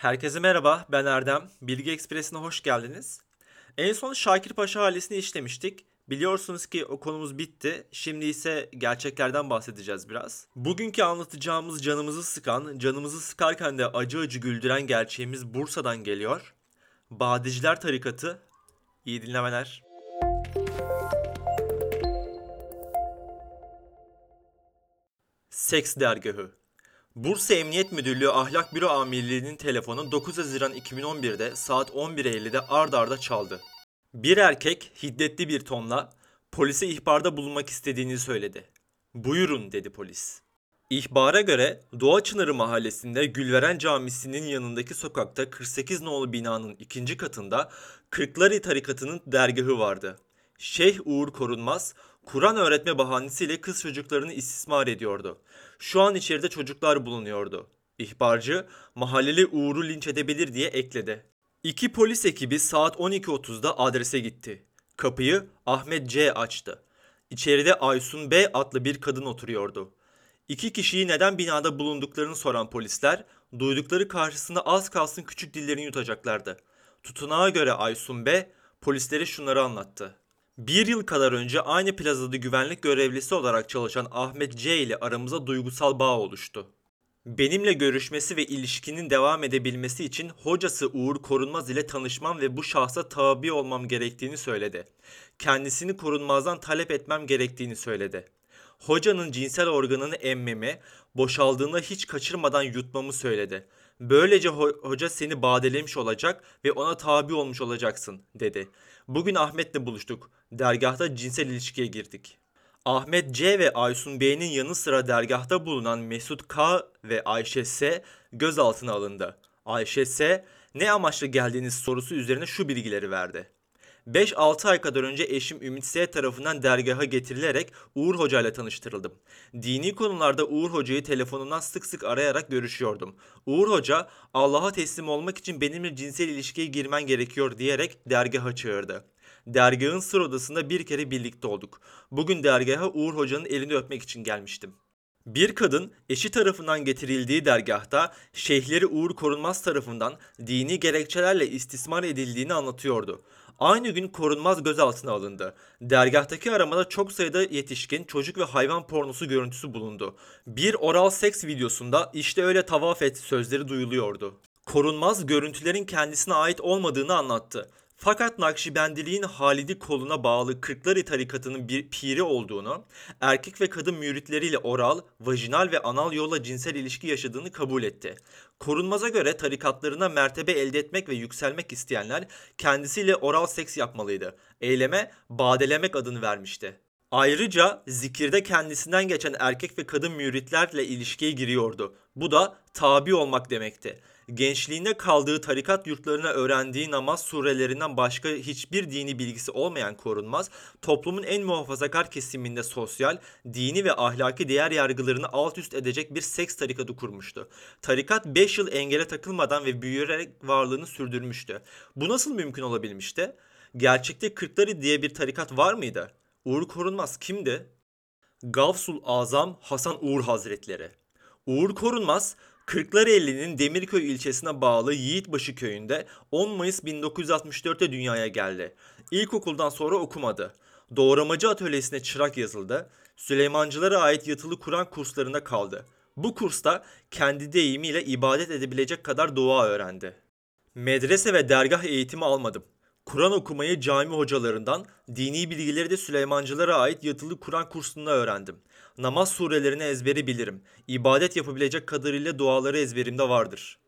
Herkese merhaba, ben Erdem. Bilgi Ekspresi'ne hoş geldiniz. En son Şakir Paşa ailesini işlemiştik. Biliyorsunuz ki o konumuz bitti. Şimdi ise gerçeklerden bahsedeceğiz biraz. Bugünkü anlatacağımız canımızı sıkan, canımızı sıkarken de acı acı güldüren gerçeğimiz Bursa'dan geliyor. Badiciler tarikatı. İyi dinlemeler. Seks dergahı. Bursa Emniyet Müdürlüğü Ahlak Büro Amirliği'nin telefonu 9 Haziran 2011'de saat 11.50'de ard arda çaldı. Bir erkek hiddetli bir tonla polise ihbarda bulunmak istediğini söyledi. Buyurun dedi polis. İhbara göre Doğa Çınarı mahallesinde Gülveren Camisi'nin yanındaki sokakta 48 nolu binanın ikinci katında Kırkları tarikatının dergahı vardı. Şeyh Uğur Korunmaz, Kur'an öğretme bahanesiyle kız çocuklarını istismar ediyordu. Şu an içeride çocuklar bulunuyordu. İhbarcı, mahalleli Uğur'u linç edebilir diye ekledi. İki polis ekibi saat 12.30'da adrese gitti. Kapıyı Ahmet C açtı. İçeride Aysun B adlı bir kadın oturuyordu. İki kişiyi neden binada bulunduklarını soran polisler, duydukları karşısında az kalsın küçük dillerini yutacaklardı. Tutunağa göre Aysun B, polislere şunları anlattı. Bir yıl kadar önce aynı plazada güvenlik görevlisi olarak çalışan Ahmet C ile aramıza duygusal bağ oluştu. Benimle görüşmesi ve ilişkinin devam edebilmesi için hocası Uğur Korunmaz ile tanışmam ve bu şahsa tabi olmam gerektiğini söyledi. Kendisini korunmazdan talep etmem gerektiğini söyledi. Hocanın cinsel organını emmemi, boşaldığında hiç kaçırmadan yutmamı söyledi. Böylece ho- hoca seni badelemiş olacak ve ona tabi olmuş olacaksın dedi. Bugün Ahmet'le buluştuk. Dergahta cinsel ilişkiye girdik. Ahmet C ve Aysun Bey'in yanı sıra dergahta bulunan Mesut K ve Ayşe S gözaltına alındı. Ayşe S ne amaçla geldiğiniz sorusu üzerine şu bilgileri verdi. 5-6 ay kadar önce eşim Ümit S tarafından dergaha getirilerek Uğur Hoca ile tanıştırıldım. Dini konularda Uğur Hoca'yı telefonundan sık sık arayarak görüşüyordum. Uğur Hoca Allah'a teslim olmak için benimle cinsel ilişkiye girmen gerekiyor diyerek dergaha çağırdı. Dergahın sır odasında bir kere birlikte olduk. Bugün dergaha Uğur Hoca'nın elini öpmek için gelmiştim. Bir kadın eşi tarafından getirildiği dergahta şeyhleri Uğur Korunmaz tarafından dini gerekçelerle istismar edildiğini anlatıyordu. Aynı gün Korunmaz gözaltına alındı. Dergahtaki aramada çok sayıda yetişkin, çocuk ve hayvan pornosu görüntüsü bulundu. Bir oral seks videosunda işte öyle tavaf et sözleri duyuluyordu. Korunmaz görüntülerin kendisine ait olmadığını anlattı. Fakat Nakşibendiliğin Halidi koluna bağlı Kırkları tarikatının bir piri olduğunu, erkek ve kadın müritleriyle oral, vajinal ve anal yolla cinsel ilişki yaşadığını kabul etti. Korunmaz'a göre tarikatlarına mertebe elde etmek ve yükselmek isteyenler kendisiyle oral seks yapmalıydı. Eyleme badelemek adını vermişti. Ayrıca zikirde kendisinden geçen erkek ve kadın müritlerle ilişkiye giriyordu. Bu da tabi olmak demekti. Gençliğinde kaldığı tarikat yurtlarına öğrendiği namaz surelerinden başka hiçbir dini bilgisi olmayan korunmaz, toplumun en muhafazakar kesiminde sosyal, dini ve ahlaki değer yargılarını alt üst edecek bir seks tarikatı kurmuştu. Tarikat 5 yıl engele takılmadan ve büyüyerek varlığını sürdürmüştü. Bu nasıl mümkün olabilmişti? Gerçekte Kırkları diye bir tarikat var mıydı? Uğur Korunmaz kimdi? Gavsul Azam Hasan Uğur Hazretleri. Uğur Korunmaz, Kırklareli'nin Demirköy ilçesine bağlı Yiğitbaşı köyünde 10 Mayıs 1964'te dünyaya geldi. İlkokuldan sonra okumadı. Doğramacı atölyesine çırak yazıldı. Süleymancılara ait yatılı Kur'an kurslarında kaldı. Bu kursta kendi deyimiyle ibadet edebilecek kadar dua öğrendi. Medrese ve dergah eğitimi almadım. Kur'an okumayı cami hocalarından, dini bilgileri de Süleymancılara ait yatılı Kur'an kursunda öğrendim. Namaz surelerini ezberi bilirim. İbadet yapabilecek kadarıyla duaları ezberimde vardır.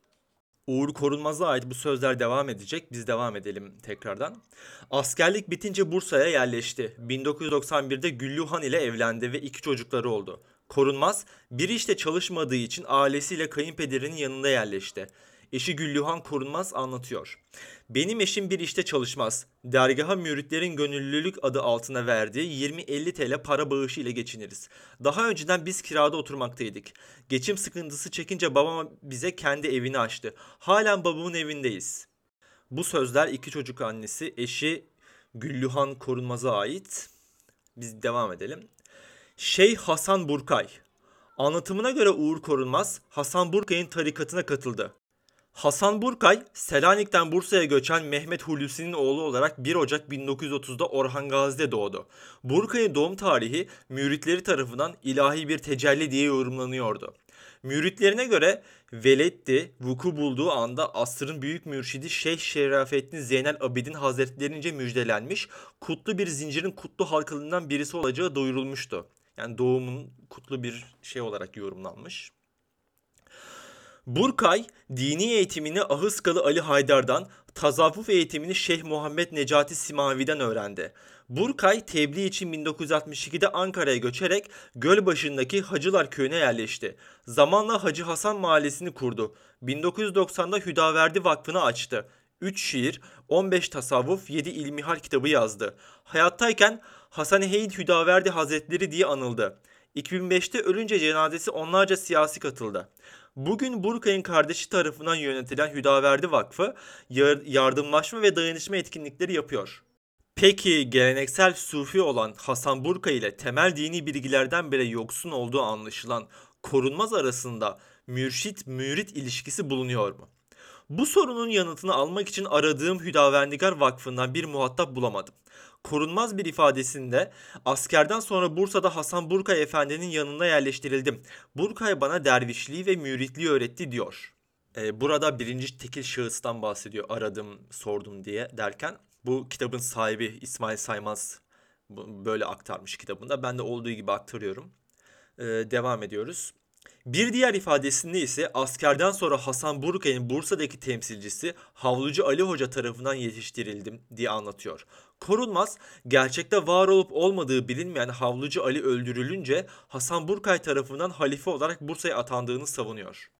Uğur Korunmaz'a ait bu sözler devam edecek. Biz devam edelim tekrardan. Askerlik bitince Bursa'ya yerleşti. 1991'de Güllühan ile evlendi ve iki çocukları oldu. Korunmaz bir işte çalışmadığı için ailesiyle kayınpederinin yanında yerleşti. Eşi Güllühan Korunmaz anlatıyor. Benim eşim bir işte çalışmaz. Dergaha müritlerin gönüllülük adı altına verdiği 20-50 TL para bağışı ile geçiniriz. Daha önceden biz kirada oturmaktaydık. Geçim sıkıntısı çekince babam bize kendi evini açtı. Halen babamın evindeyiz. Bu sözler iki çocuk annesi eşi Güllühan Korunmaz'a ait. Biz devam edelim. Şeyh Hasan Burkay. Anlatımına göre Uğur Korunmaz, Hasan Burkay'ın tarikatına katıldı. Hasan Burkay, Selanik'ten Bursa'ya göçen Mehmet Hulusi'nin oğlu olarak 1 Ocak 1930'da Orhan Gazi'de doğdu. Burkay'ın doğum tarihi müritleri tarafından ilahi bir tecelli diye yorumlanıyordu. Müritlerine göre veletti vuku bulduğu anda asrın büyük mürşidi Şeyh Şerafettin Zeynel Abidin Hazretlerince müjdelenmiş, kutlu bir zincirin kutlu halkalarından birisi olacağı duyurulmuştu. Yani doğumun kutlu bir şey olarak yorumlanmış. Burkay dini eğitimini Ahıskalı Ali Haydar'dan, tasavvuf eğitimini Şeyh Muhammed Necati Simavi'den öğrendi. Burkay tebliğ için 1962'de Ankara'ya göçerek Gölbaşı'ndaki Hacılar Köyü'ne yerleşti. Zamanla Hacı Hasan Mahallesi'ni kurdu. 1990'da Hüdaverdi Vakfı'nı açtı. 3 şiir, 15 tasavvuf, 7 ilmihal kitabı yazdı. Hayattayken Hasan Heyd Hüdaverdi Hazretleri diye anıldı. 2005'te ölünce cenazesi onlarca siyasi katıldı. Bugün Burkay'ın kardeşi tarafından yönetilen Hüdaverdi Vakfı yardımlaşma ve dayanışma etkinlikleri yapıyor. Peki geleneksel sufi olan Hasan Burkay ile temel dini bilgilerden bile yoksun olduğu anlaşılan korunmaz arasında mürşit-mürit ilişkisi bulunuyor mu? Bu sorunun yanıtını almak için aradığım Hüdavendigar Vakfı'ndan bir muhatap bulamadım. Korunmaz bir ifadesinde askerden sonra Bursa'da Hasan Burkay Efendi'nin yanına yerleştirildim. Burkay bana dervişliği ve müritliği öğretti diyor. Ee, burada birinci tekil şahıstan bahsediyor aradım sordum diye derken bu kitabın sahibi İsmail Saymaz böyle aktarmış kitabında. Ben de olduğu gibi aktarıyorum. Ee, devam ediyoruz. Bir diğer ifadesinde ise askerden sonra Hasan Burkay'ın Bursa'daki temsilcisi Havlucu Ali Hoca tarafından yetiştirildim diye anlatıyor. Korunmaz, gerçekte var olup olmadığı bilinmeyen Havlucu Ali öldürülünce Hasan Burkay tarafından halife olarak Bursa'ya atandığını savunuyor.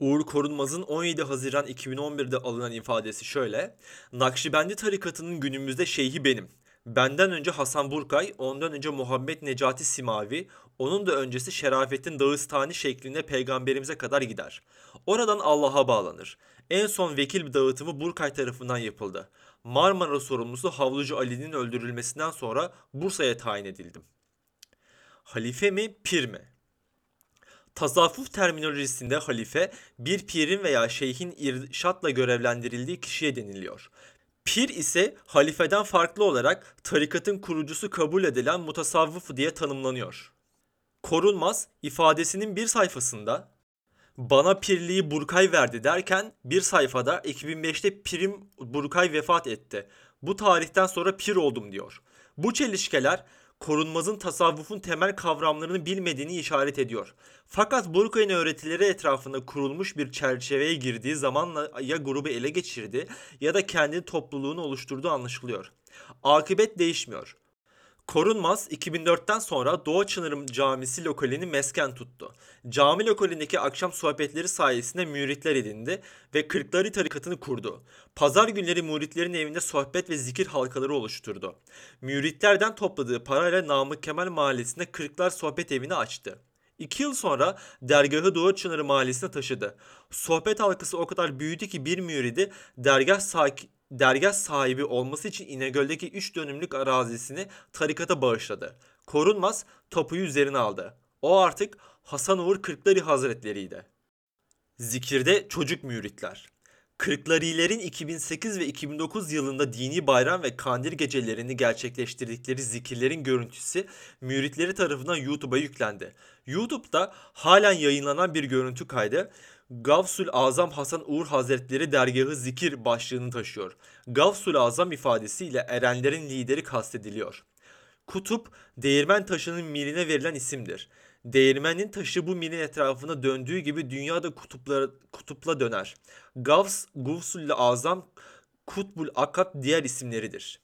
Uğur Korunmaz'ın 17 Haziran 2011'de alınan ifadesi şöyle. Nakşibendi tarikatının günümüzde şeyhi benim. Benden önce Hasan Burkay, ondan önce Muhammed Necati Simavi, onun da öncesi Şerafettin Dağıstani şeklinde peygamberimize kadar gider. Oradan Allah'a bağlanır. En son vekil dağıtımı Burkay tarafından yapıldı. Marmara sorumlusu Havlucu Ali'nin öldürülmesinden sonra Bursa'ya tayin edildim. Halife mi, pir mi? Tasavvuf terminolojisinde halife bir pirin veya şeyhin irşatla görevlendirildiği kişiye deniliyor. Pir ise halifeden farklı olarak tarikatın kurucusu kabul edilen mutasavvıf diye tanımlanıyor. Korunmaz ifadesinin bir sayfasında bana pirliği Burkay verdi derken bir sayfada 2005'te pirim Burkay vefat etti. Bu tarihten sonra pir oldum diyor. Bu çelişkeler korunmazın tasavvufun temel kavramlarını bilmediğini işaret ediyor. Fakat Burkay'ın öğretileri etrafında kurulmuş bir çerçeveye girdiği zamanla ya grubu ele geçirdi ya da kendi topluluğunu oluşturduğu anlaşılıyor. Akıbet değişmiyor. Korunmaz 2004'ten sonra Doğu Çınarım Camisi lokalini mesken tuttu. Cami lokalindeki akşam sohbetleri sayesinde müritler edindi ve Kırkları tarikatını kurdu. Pazar günleri müritlerin evinde sohbet ve zikir halkaları oluşturdu. Müritlerden topladığı parayla Namık Kemal Mahallesi'nde Kırklar Sohbet Evi'ni açtı. İki yıl sonra dergahı Doğu Çınarı Mahallesi'ne taşıdı. Sohbet halkası o kadar büyüdü ki bir müridi dergah sakin dergah sahibi olması için İnegöl'deki 3 dönümlük arazisini tarikata bağışladı. Korunmaz topuyu üzerine aldı. O artık Hasan Uğur Kırkları Hazretleriydi. Zikirde çocuk müritler. Kırklarilerin 2008 ve 2009 yılında dini bayram ve kandil gecelerini gerçekleştirdikleri zikirlerin görüntüsü müritleri tarafından YouTube'a yüklendi. YouTube'da halen yayınlanan bir görüntü kaydı Gavsul Azam Hasan Uğur Hazretleri dergahı zikir başlığını taşıyor. Gavsul Azam ifadesiyle erenlerin lideri kastediliyor. Kutup, değirmen taşının miline verilen isimdir. Değirmenin taşı bu milin etrafında döndüğü gibi dünyada kutupla, kutupla döner. Gavs, Guvsul Azam, Kutbul Akap diğer isimleridir.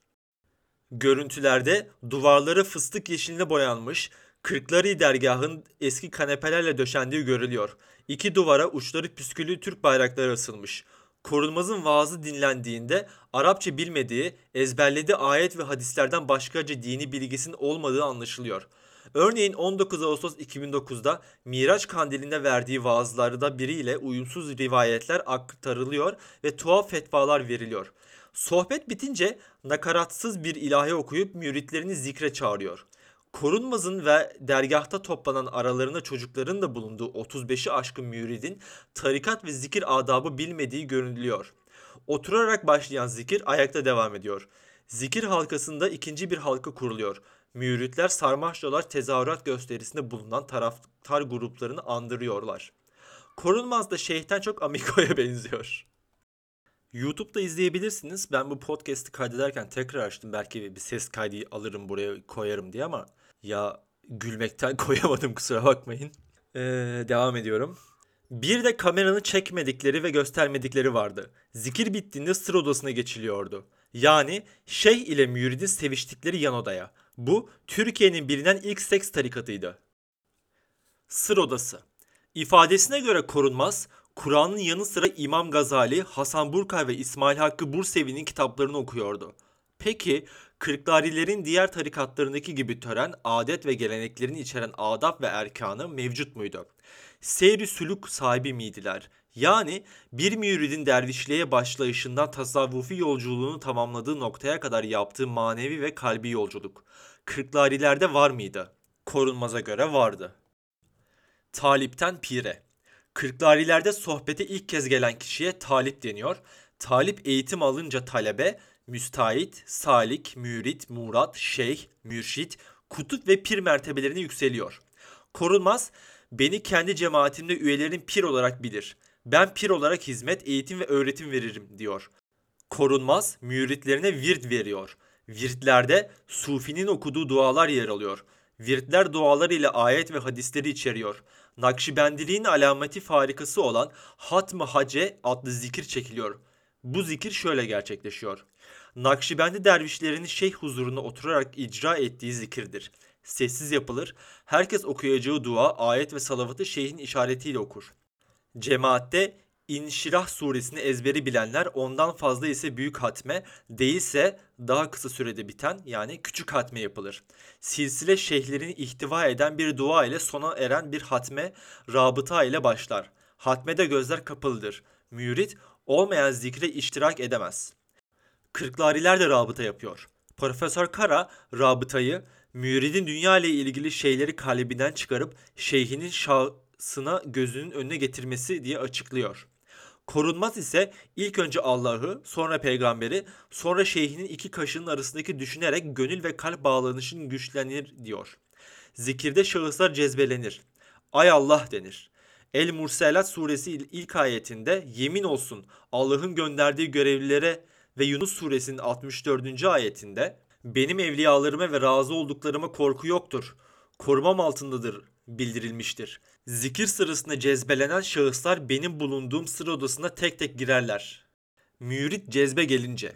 Görüntülerde duvarları fıstık yeşiline boyanmış, Kırkları dergahın eski kanepelerle döşendiği görülüyor. İki duvara uçları püsküllü Türk bayrakları asılmış. Korunmaz'ın vaazı dinlendiğinde Arapça bilmediği, ezberlediği ayet ve hadislerden başkaca dini bilgisinin olmadığı anlaşılıyor. Örneğin 19 Ağustos 2009'da Miraç kandilinde verdiği vaazlarda biriyle uyumsuz rivayetler aktarılıyor ve tuhaf fetvalar veriliyor. Sohbet bitince nakaratsız bir ilahi okuyup müritlerini zikre çağırıyor. Korunmaz'ın ve dergahta toplanan aralarında çocukların da bulunduğu 35'i aşkın müridin tarikat ve zikir adabı bilmediği görülüyor. Oturarak başlayan zikir ayakta devam ediyor. Zikir halkasında ikinci bir halka kuruluyor. Müritler sarmaşçalar tezahürat gösterisinde bulunan taraftar gruplarını andırıyorlar. Korunmaz da şeyhten çok Amigo'ya benziyor. YouTube'da izleyebilirsiniz. Ben bu podcast'i kaydederken tekrar açtım. Belki bir ses kaydı alırım buraya koyarım diye ama ya gülmekten koyamadım kusura bakmayın. Ee, devam ediyorum. Bir de kameranı çekmedikleri ve göstermedikleri vardı. Zikir bittiğinde sır odasına geçiliyordu. Yani şeyh ile müridin seviştikleri yan odaya. Bu Türkiye'nin bilinen ilk seks tarikatıydı. Sır odası. İfadesine göre korunmaz, Kur'an'ın yanı sıra İmam Gazali, Hasan Burkay ve İsmail Hakkı Bursevi'nin kitaplarını okuyordu. Peki Kırklarilerin diğer tarikatlarındaki gibi tören, adet ve geleneklerini içeren adab ve erkanı mevcut muydu? Seyri sülük sahibi miydiler? Yani bir müridin dervişliğe başlayışından tasavvufi yolculuğunu tamamladığı noktaya kadar yaptığı manevi ve kalbi yolculuk. Kırklarilerde var mıydı? Korunmaz'a göre vardı. Talipten pire. Kırklarilerde sohbete ilk kez gelen kişiye talip deniyor. Talip eğitim alınca talebe, müstahit, salik, mürit, murat, şeyh, mürşit, kutup ve pir mertebelerine yükseliyor. Korunmaz, beni kendi cemaatimde üyelerin pir olarak bilir. Ben pir olarak hizmet, eğitim ve öğretim veririm diyor. Korunmaz, müritlerine virt veriyor. Virtlerde Sufi'nin okuduğu dualar yer alıyor. Virtler dualar ile ayet ve hadisleri içeriyor. Nakşibendiliğin alameti farikası olan Hatm-ı Hace adlı zikir çekiliyor. Bu zikir şöyle gerçekleşiyor. Nakşibendi dervişlerinin şeyh huzuruna oturarak icra ettiği zikirdir. Sessiz yapılır, herkes okuyacağı dua, ayet ve salavatı şeyhin işaretiyle okur. Cemaatte İnşirah suresini ezberi bilenler ondan fazla ise büyük hatme, değilse daha kısa sürede biten yani küçük hatme yapılır. Silsile şeyhlerini ihtiva eden bir dua ile sona eren bir hatme rabıta ile başlar. Hatmede gözler kapalıdır. Mürit olmayan zikre iştirak edemez. Kırklariler de rabıta yapıyor. Profesör Kara rabıtayı müridin dünya ile ilgili şeyleri kalbinden çıkarıp şeyhinin şahsına gözünün önüne getirmesi diye açıklıyor. Korunmaz ise ilk önce Allah'ı, sonra peygamberi, sonra şeyhinin iki kaşının arasındaki düşünerek gönül ve kalp bağlanışın güçlenir diyor. Zikirde şahıslar cezbelenir. Ay Allah denir. El Murselat suresi ilk ayetinde yemin olsun Allah'ın gönderdiği görevlilere ve Yunus suresinin 64. ayetinde benim evliyalarıma ve razı olduklarıma korku yoktur. Korumam altındadır bildirilmiştir. Zikir sırasında cezbelenen şahıslar benim bulunduğum sır odasına tek tek girerler. Mürit cezbe gelince.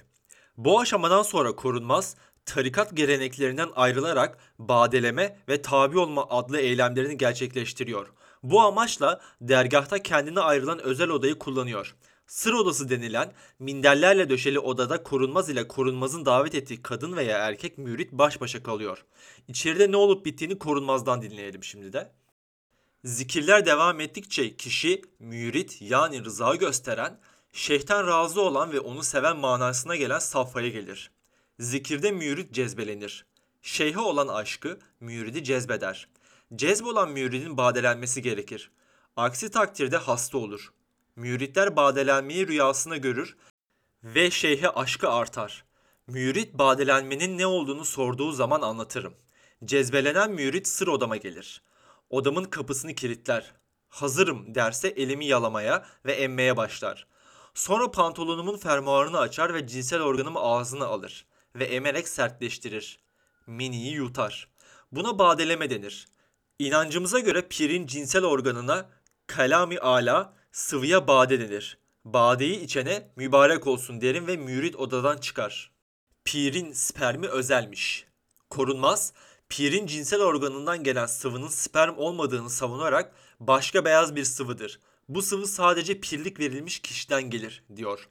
Bu aşamadan sonra korunmaz, tarikat geleneklerinden ayrılarak badeleme ve tabi olma adlı eylemlerini gerçekleştiriyor. Bu amaçla dergahta kendine ayrılan özel odayı kullanıyor. Sır odası denilen minderlerle döşeli odada korunmaz ile korunmazın davet ettiği kadın veya erkek mürit baş başa kalıyor. İçeride ne olup bittiğini korunmazdan dinleyelim şimdi de. Zikirler devam ettikçe kişi mürit yani rıza gösteren, şeyhten razı olan ve onu seven manasına gelen safhaya gelir. Zikirde mürit cezbelenir. Şeyhe olan aşkı müridi cezbeder. Cezb olan müridin badelenmesi gerekir. Aksi takdirde hasta olur. Müritler badelenmeyi rüyasına görür ve şeyhe aşkı artar. Mürit badelenmenin ne olduğunu sorduğu zaman anlatırım. Cezbelenen mürit sır odama gelir. Odamın kapısını kilitler. Hazırım derse elimi yalamaya ve emmeye başlar. Sonra pantolonumun fermuarını açar ve cinsel organımı ağzına alır ve emerek sertleştirir. Miniyi yutar. Buna badeleme denir. İnancımıza göre pirin cinsel organına kalami ala sıvıya bade denir. Badeyi içene mübarek olsun derim ve mürit odadan çıkar. Pirin spermi özelmiş. Korunmaz, pirin cinsel organından gelen sıvının sperm olmadığını savunarak başka beyaz bir sıvıdır. Bu sıvı sadece pirlik verilmiş kişiden gelir diyor.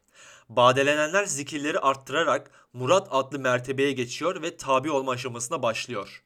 Badelenenler zikirleri arttırarak Murat adlı mertebeye geçiyor ve tabi olma aşamasına başlıyor.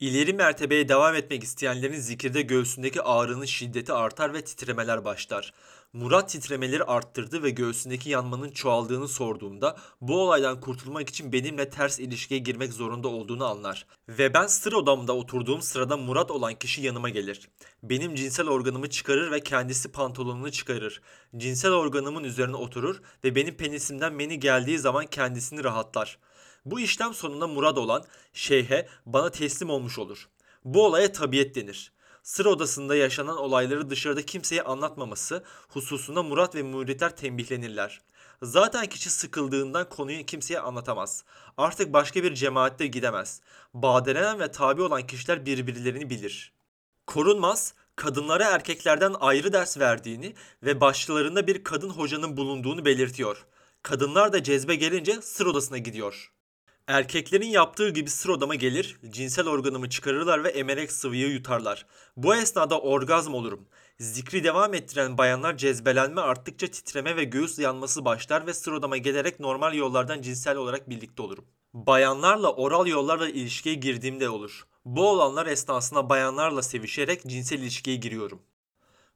İleri mertebeye devam etmek isteyenlerin zikirde göğsündeki ağrının şiddeti artar ve titremeler başlar. Murat titremeleri arttırdı ve göğsündeki yanmanın çoğaldığını sorduğumda bu olaydan kurtulmak için benimle ters ilişkiye girmek zorunda olduğunu anlar. Ve ben sır odamda oturduğum sırada Murat olan kişi yanıma gelir. Benim cinsel organımı çıkarır ve kendisi pantolonunu çıkarır. Cinsel organımın üzerine oturur ve benim penisimden beni geldiği zaman kendisini rahatlar. Bu işlem sonunda Murat olan şeyhe bana teslim olmuş olur. Bu olaya tabiyet denir. Sır odasında yaşanan olayları dışarıda kimseye anlatmaması hususunda Murat ve müritler tembihlenirler. Zaten kişi sıkıldığından konuyu kimseye anlatamaz. Artık başka bir cemaatte gidemez. Badelenen ve tabi olan kişiler birbirlerini bilir. Korunmaz, kadınlara erkeklerden ayrı ders verdiğini ve başlarında bir kadın hocanın bulunduğunu belirtiyor. Kadınlar da cezbe gelince sır odasına gidiyor. Erkeklerin yaptığı gibi sır odama gelir, cinsel organımı çıkarırlar ve emerek sıvıyı yutarlar. Bu esnada orgazm olurum. Zikri devam ettiren bayanlar cezbelenme arttıkça titreme ve göğüs yanması başlar ve sır odama gelerek normal yollardan cinsel olarak birlikte olurum. Bayanlarla oral yollarla ilişkiye girdiğimde olur. Bu olanlar esnasında bayanlarla sevişerek cinsel ilişkiye giriyorum.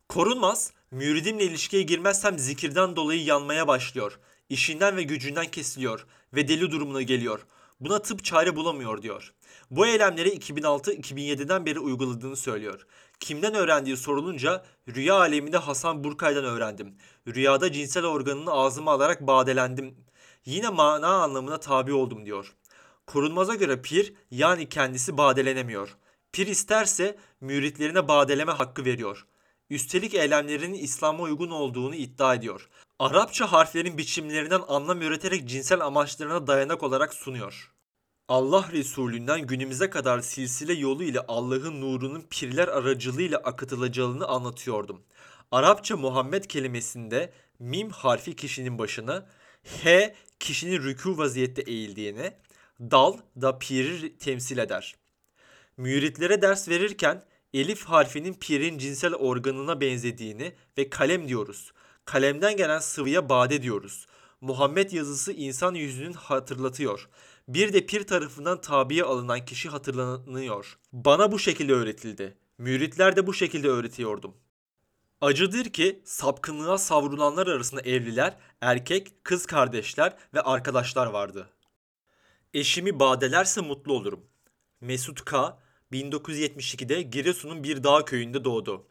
Korunmaz, müridimle ilişkiye girmezsem zikirden dolayı yanmaya başlıyor. İşinden ve gücünden kesiliyor ve deli durumuna geliyor. Buna tıp çare bulamıyor diyor. Bu eylemleri 2006-2007'den beri uyguladığını söylüyor. Kimden öğrendiği sorulunca rüya aleminde Hasan Burkay'dan öğrendim. Rüyada cinsel organını ağzıma alarak badelendim. Yine mana anlamına tabi oldum diyor. Korunmaz'a göre pir yani kendisi badelenemiyor. Pir isterse müritlerine badeleme hakkı veriyor. Üstelik eylemlerinin İslam'a uygun olduğunu iddia ediyor. Arapça harflerin biçimlerinden anlam üreterek cinsel amaçlarına dayanak olarak sunuyor. Allah Resulünden günümüze kadar silsile yolu ile Allah'ın nurunun pirler aracılığıyla akıtılacağını anlatıyordum. Arapça Muhammed kelimesinde mim harfi kişinin başına, he kişinin rükû vaziyette eğildiğine, dal da piri temsil eder. Müritlere ders verirken elif harfinin pirin cinsel organına benzediğini ve kalem diyoruz. Kalemden gelen sıvıya bade diyoruz. Muhammed yazısı insan yüzünün hatırlatıyor. Bir de pir tarafından tabiye alınan kişi hatırlanıyor. Bana bu şekilde öğretildi. Müritler de bu şekilde öğretiyordum. Acıdır ki sapkınlığa savrulanlar arasında evliler, erkek, kız kardeşler ve arkadaşlar vardı. Eşimi badelerse mutlu olurum. Mesut K. 1972'de Giresun'un bir dağ köyünde doğdu.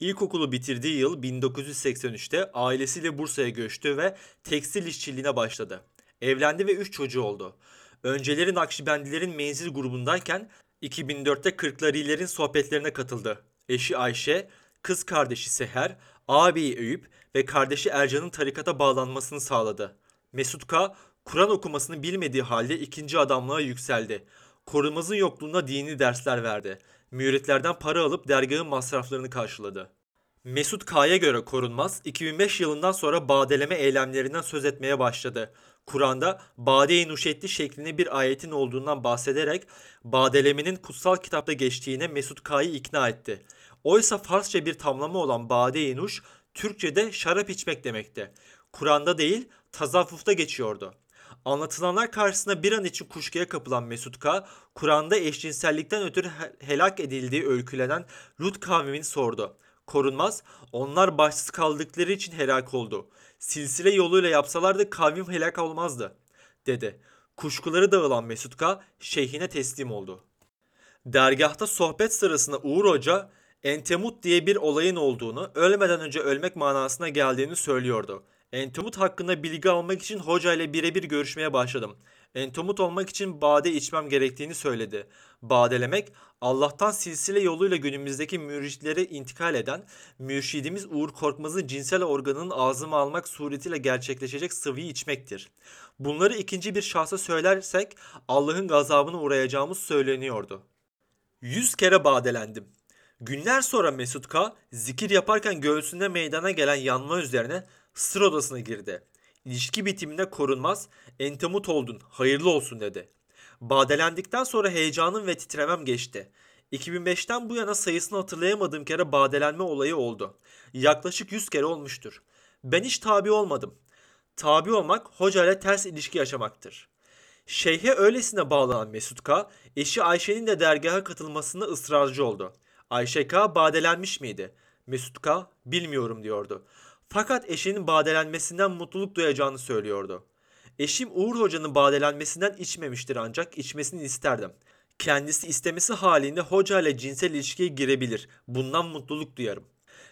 İlkokulu bitirdiği yıl 1983'te ailesiyle Bursa'ya göçtü ve tekstil işçiliğine başladı. Evlendi ve 3 çocuğu oldu. Önceleri Nakşibendilerin menzil grubundayken 2004'te Kırklarilerin sohbetlerine katıldı. Eşi Ayşe, kız kardeşi Seher, ağabeyi Eyüp ve kardeşi Ercan'ın tarikata bağlanmasını sağladı. Mesut K. Kur'an okumasını bilmediği halde ikinci adamlığa yükseldi. Korunmazın yokluğunda dini dersler verdi. Müritlerden para alıp dergahın masraflarını karşıladı. Mesut K'ya göre korunmaz 2005 yılından sonra badeleme eylemlerinden söz etmeye başladı. Kur'an'da bade-i nuşetli şeklinde bir ayetin olduğundan bahsederek badelemenin kutsal kitapta geçtiğine Mesut K'yı ikna etti. Oysa Farsça bir tamlama olan bade-i nuş Türkçe'de şarap içmek demekti. Kur'an'da değil tasavvufta geçiyordu. Anlatılanlar karşısında bir an için kuşkuya kapılan Mesut K, Kur'an'da eşcinsellikten ötürü helak edildiği öykülenen Lut kavmini sordu. Korunmaz, onlar başsız kaldıkları için helak oldu. Silsile yoluyla yapsalardı kavim helak olmazdı, dedi. Kuşkuları dağılan Mesut K, şeyhine teslim oldu. Dergahta sohbet sırasında Uğur Hoca, Entemut diye bir olayın olduğunu, ölmeden önce ölmek manasına geldiğini söylüyordu. Entomut hakkında bilgi almak için hoca ile birebir görüşmeye başladım. Entomut olmak için bade içmem gerektiğini söyledi. Badelemek Allah'tan silsile yoluyla günümüzdeki mürşitlere intikal eden mürşidimiz Uğur Korkmaz'ın cinsel organının ağzıma almak suretiyle gerçekleşecek sıvıyı içmektir. Bunları ikinci bir şahsa söylersek Allah'ın gazabına uğrayacağımız söyleniyordu. Yüz kere badelendim. Günler sonra Mesut K. zikir yaparken göğsünde meydana gelen yanma üzerine sır odasına girdi. İlişki bitiminde korunmaz, entemut oldun, hayırlı olsun dedi. Badelendikten sonra heyecanım ve titremem geçti. 2005'ten bu yana sayısını hatırlayamadığım kere badelenme olayı oldu. Yaklaşık 100 kere olmuştur. Ben hiç tabi olmadım. Tabi olmak hoca ile ters ilişki yaşamaktır. Şeyhe öylesine bağlanan Mesut K, eşi Ayşe'nin de dergaha katılmasında ısrarcı oldu. Ayşe K badelenmiş miydi? Mesut K bilmiyorum diyordu. Fakat eşinin badelenmesinden mutluluk duyacağını söylüyordu. Eşim Uğur Hoca'nın badelenmesinden içmemiştir ancak içmesini isterdim. Kendisi istemesi halinde hoca ile cinsel ilişkiye girebilir. Bundan mutluluk duyarım.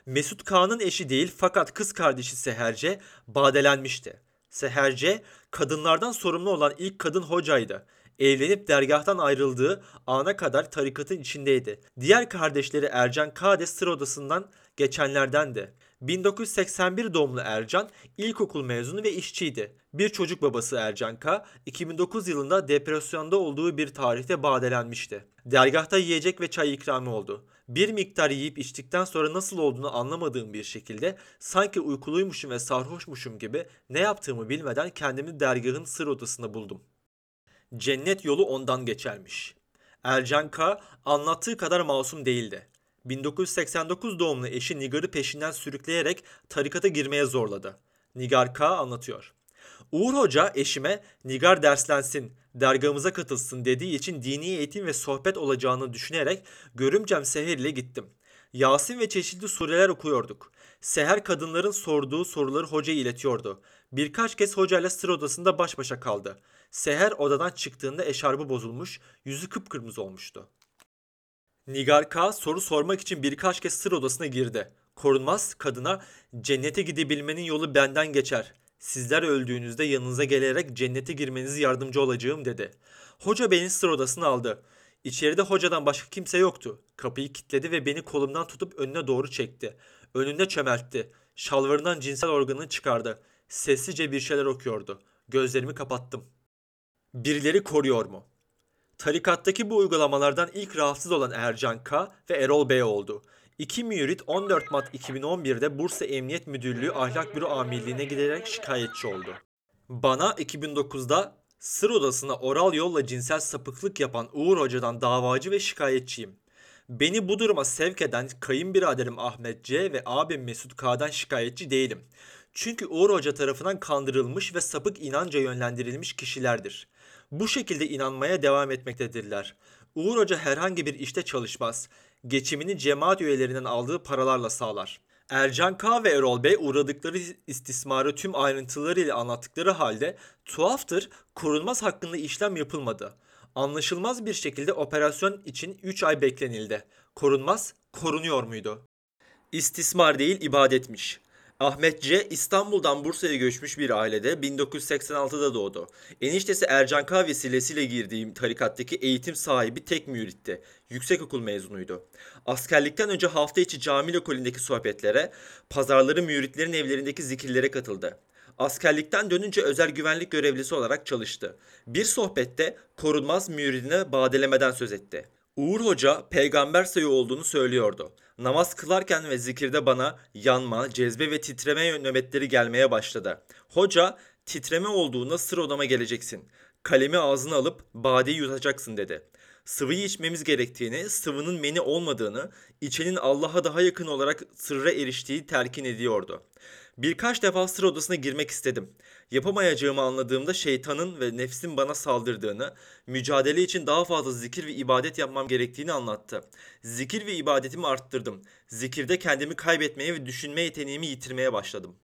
Mesut K'nın eşi değil fakat kız kardeşi Seherce badelenmişti. Seherce kadınlardan sorumlu olan ilk kadın hocaydı. Evlenip dergahtan ayrıldığı ana kadar tarikatın içindeydi. Diğer kardeşleri Ercan K de sır odasından geçenlerdendi. 1981 doğumlu Ercan ilkokul mezunu ve işçiydi. Bir çocuk babası Ercan K 2009 yılında depresyonda olduğu bir tarihte badelenmişti. Dergahta yiyecek ve çay ikramı oldu. Bir miktar yiyip içtikten sonra nasıl olduğunu anlamadığım bir şekilde sanki uykuluymuşum ve sarhoşmuşum gibi ne yaptığımı bilmeden kendimi dergahın sır odasında buldum. Cennet yolu ondan geçermiş. Ercan K anlattığı kadar masum değildi. 1989 doğumlu eşi Nigar'ı peşinden sürükleyerek tarikata girmeye zorladı. Nigar K anlatıyor. Uğur Hoca eşime Nigar derslensin, dergahımıza katılsın dediği için dini eğitim ve sohbet olacağını düşünerek görümcem Seher ile gittim. Yasin ve çeşitli sureler okuyorduk. Seher kadınların sorduğu soruları hoca iletiyordu. Birkaç kez hocayla sır odasında baş başa kaldı. Seher odadan çıktığında eşarbı bozulmuş, yüzü kıpkırmızı olmuştu. Nigar K soru sormak için birkaç kez sır odasına girdi. Korunmaz kadına cennete gidebilmenin yolu benden geçer. Sizler öldüğünüzde yanınıza gelerek cennete girmenizi yardımcı olacağım dedi. Hoca beni sır odasına aldı. İçeride hocadan başka kimse yoktu. Kapıyı kilitledi ve beni kolumdan tutup önüne doğru çekti. Önünde çömeltti. Şalvarından cinsel organını çıkardı. Sessizce bir şeyler okuyordu. Gözlerimi kapattım. Birileri koruyor mu? Tarikattaki bu uygulamalardan ilk rahatsız olan Ercan K ve Erol Bey oldu. İki mürit 14 Mart 2011'de Bursa Emniyet Müdürlüğü Ahlak Büro Amirliğine giderek şikayetçi oldu. Bana 2009'da sır odasına oral yolla cinsel sapıklık yapan Uğur Hoca'dan davacı ve şikayetçiyim. Beni bu duruma sevk eden kayınbiraderim Ahmet C ve abim Mesut K'dan şikayetçi değilim. Çünkü Uğur Hoca tarafından kandırılmış ve sapık inanca yönlendirilmiş kişilerdir. Bu şekilde inanmaya devam etmektedirler. Uğur Hoca herhangi bir işte çalışmaz. Geçimini cemaat üyelerinden aldığı paralarla sağlar. Ercan K ve Erol Bey uğradıkları istismarı tüm ayrıntılarıyla anlattıkları halde tuhaftır korunmaz hakkında işlem yapılmadı. Anlaşılmaz bir şekilde operasyon için 3 ay beklenildi. Korunmaz korunuyor muydu? İstismar değil ibadetmiş. Ahmet C. İstanbul'dan Bursa'ya göçmüş bir ailede 1986'da doğdu. Eniştesi Ercan K. vesilesiyle girdiğim tarikattaki eğitim sahibi tek müritti. Yüksekokul mezunuydu. Askerlikten önce hafta içi cami lokalindeki sohbetlere, pazarları müritlerin evlerindeki zikirlere katıldı. Askerlikten dönünce özel güvenlik görevlisi olarak çalıştı. Bir sohbette korunmaz müridine badelemeden söz etti. Uğur Hoca peygamber sayı olduğunu söylüyordu. Namaz kılarken ve zikirde bana yanma, cezbe ve titreme nöbetleri gelmeye başladı. Hoca titreme olduğunda sır odama geleceksin. Kalemi ağzına alıp badeyi yutacaksın dedi. Sıvıyı içmemiz gerektiğini, sıvının meni olmadığını, içenin Allah'a daha yakın olarak sırra eriştiği telkin ediyordu. Birkaç defa sır odasına girmek istedim. Yapamayacağımı anladığımda şeytanın ve nefsin bana saldırdığını, mücadele için daha fazla zikir ve ibadet yapmam gerektiğini anlattı. Zikir ve ibadetimi arttırdım. Zikirde kendimi kaybetmeye ve düşünme yeteneğimi yitirmeye başladım.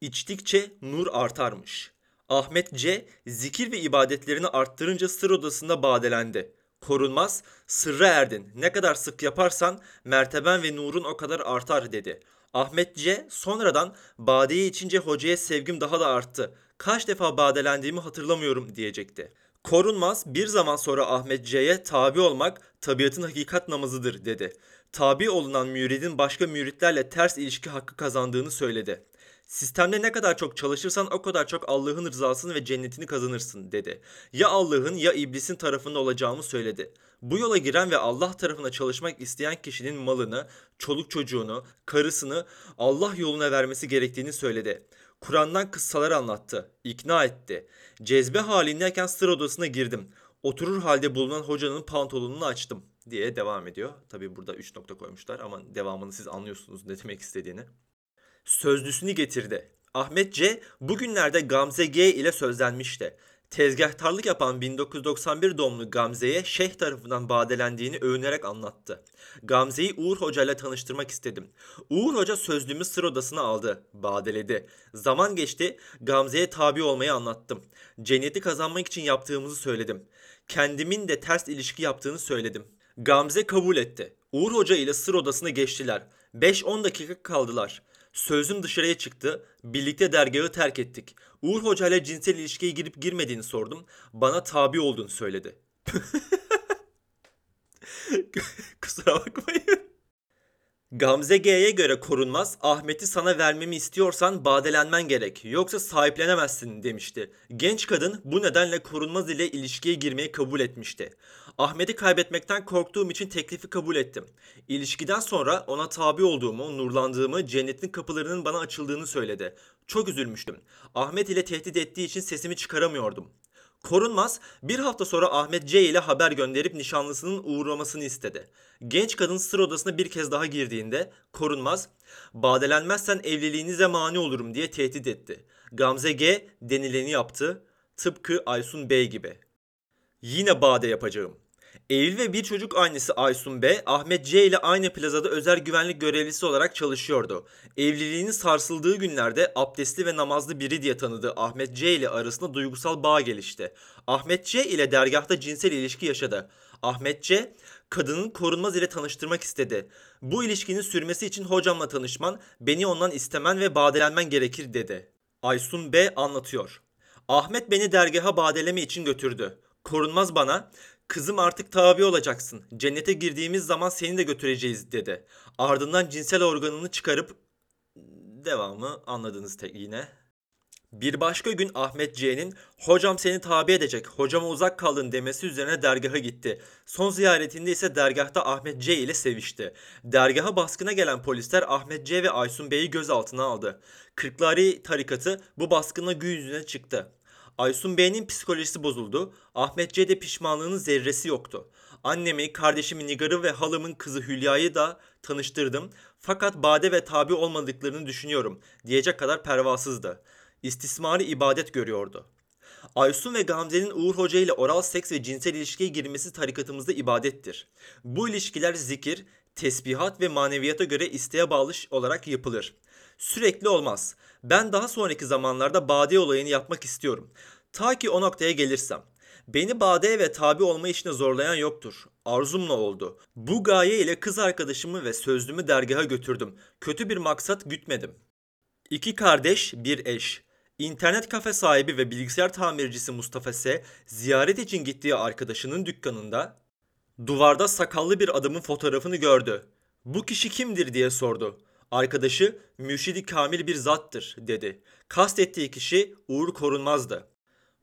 İçtikçe nur artarmış. Ahmet C. zikir ve ibadetlerini arttırınca sır odasında badelendi. Korunmaz, sırra erdin. Ne kadar sık yaparsan merteben ve nurun o kadar artar dedi. Ahmet sonradan badeyi içince hocaya sevgim daha da arttı. Kaç defa badelendiğimi hatırlamıyorum diyecekti. Korunmaz bir zaman sonra Ahmet C'ye tabi olmak tabiatın hakikat namazıdır dedi. Tabi olunan müridin başka müritlerle ters ilişki hakkı kazandığını söyledi. Sistemde ne kadar çok çalışırsan o kadar çok Allah'ın rızasını ve cennetini kazanırsın dedi. Ya Allah'ın ya iblisin tarafında olacağımı söyledi. Bu yola giren ve Allah tarafına çalışmak isteyen kişinin malını, çoluk çocuğunu, karısını Allah yoluna vermesi gerektiğini söyledi. Kur'an'dan kıssalar anlattı, ikna etti. Cezbe halindeyken sır odasına girdim. Oturur halde bulunan hocanın pantolonunu açtım diye devam ediyor. Tabi burada 3 nokta koymuşlar ama devamını siz anlıyorsunuz ne demek istediğini. Sözlüsünü getirdi. Ahmet C. bugünlerde Gamze G ile sözlenmişti. Tezgahtarlık yapan 1991 doğumlu Gamze'ye şeyh tarafından badelendiğini övünerek anlattı. Gamze'yi Uğur Hoca ile tanıştırmak istedim. Uğur Hoca sözlüğümü sır odasına aldı, badeledi. Zaman geçti, Gamze'ye tabi olmayı anlattım. Cenneti kazanmak için yaptığımızı söyledim. Kendimin de ters ilişki yaptığını söyledim. Gamze kabul etti. Uğur Hoca ile sır odasına geçtiler. 5-10 dakika kaldılar. Sözüm dışarıya çıktı. Birlikte dergahı terk ettik. Uğur Hoca ile cinsel ilişkiye girip girmediğini sordum. Bana tabi olduğunu söyledi. Kusura bakmayın. Gamze G'ye göre korunmaz, Ahmet'i sana vermemi istiyorsan badelenmen gerek, yoksa sahiplenemezsin demişti. Genç kadın bu nedenle korunmaz ile ilişkiye girmeyi kabul etmişti. Ahmet'i kaybetmekten korktuğum için teklifi kabul ettim. İlişkiden sonra ona tabi olduğumu, nurlandığımı, cennetin kapılarının bana açıldığını söyledi. Çok üzülmüştüm. Ahmet ile tehdit ettiği için sesimi çıkaramıyordum. Korunmaz bir hafta sonra Ahmet C ile haber gönderip nişanlısının uğramasını istedi. Genç kadın sır odasına bir kez daha girdiğinde Korunmaz badelenmezsen evliliğinize mani olurum diye tehdit etti. Gamze G denileni yaptı tıpkı Aysun Bey gibi. Yine bade yapacağım. Eylül ve bir çocuk annesi Aysun B, Ahmet C ile aynı plazada özel güvenlik görevlisi olarak çalışıyordu. Evliliğinin sarsıldığı günlerde abdestli ve namazlı biri diye tanıdığı Ahmet C ile arasında duygusal bağ gelişti. Ahmet C ile dergahta cinsel ilişki yaşadı. Ahmet C, kadının korunmaz ile tanıştırmak istedi. Bu ilişkinin sürmesi için hocamla tanışman, beni ondan istemen ve badelenmen gerekir dedi. Aysun B anlatıyor. Ahmet beni dergaha badeleme için götürdü. Korunmaz bana, kızım artık tabi olacaksın. Cennete girdiğimiz zaman seni de götüreceğiz dedi. Ardından cinsel organını çıkarıp devamı anladınız tek yine. Bir başka gün Ahmet C'nin hocam seni tabi edecek, hocama uzak kaldın demesi üzerine dergaha gitti. Son ziyaretinde ise dergahta Ahmet C ile sevişti. Dergaha baskına gelen polisler Ahmet C ve Aysun Bey'i gözaltına aldı. Kırklari tarikatı bu baskına gün yüzüne çıktı. Aysun Bey'in psikolojisi bozuldu. Ahmet C de pişmanlığının zerresi yoktu. Annemi, kardeşimi Nigar'ı ve halamın kızı Hülya'yı da tanıştırdım. Fakat bade ve tabi olmadıklarını düşünüyorum diyecek kadar pervasızdı. İstismarı ibadet görüyordu. Aysun ve Gamze'nin Uğur Hoca ile oral seks ve cinsel ilişkiye girmesi tarikatımızda ibadettir. Bu ilişkiler zikir, tesbihat ve maneviyata göre isteğe bağlı olarak yapılır. Sürekli olmaz. Ben daha sonraki zamanlarda bade olayını yapmak istiyorum. Ta ki o noktaya gelirsem. Beni badeye ve tabi olma işine zorlayan yoktur. Arzumla oldu. Bu gaye ile kız arkadaşımı ve sözlümü dergaha götürdüm. Kötü bir maksat gütmedim. İki kardeş, bir eş. İnternet kafe sahibi ve bilgisayar tamircisi Mustafa S. ziyaret için gittiği arkadaşının dükkanında duvarda sakallı bir adamın fotoğrafını gördü. Bu kişi kimdir diye sordu. Arkadaşı mürşidi kamil bir zattır dedi. Kastettiği kişi Uğur Korunmaz'dı.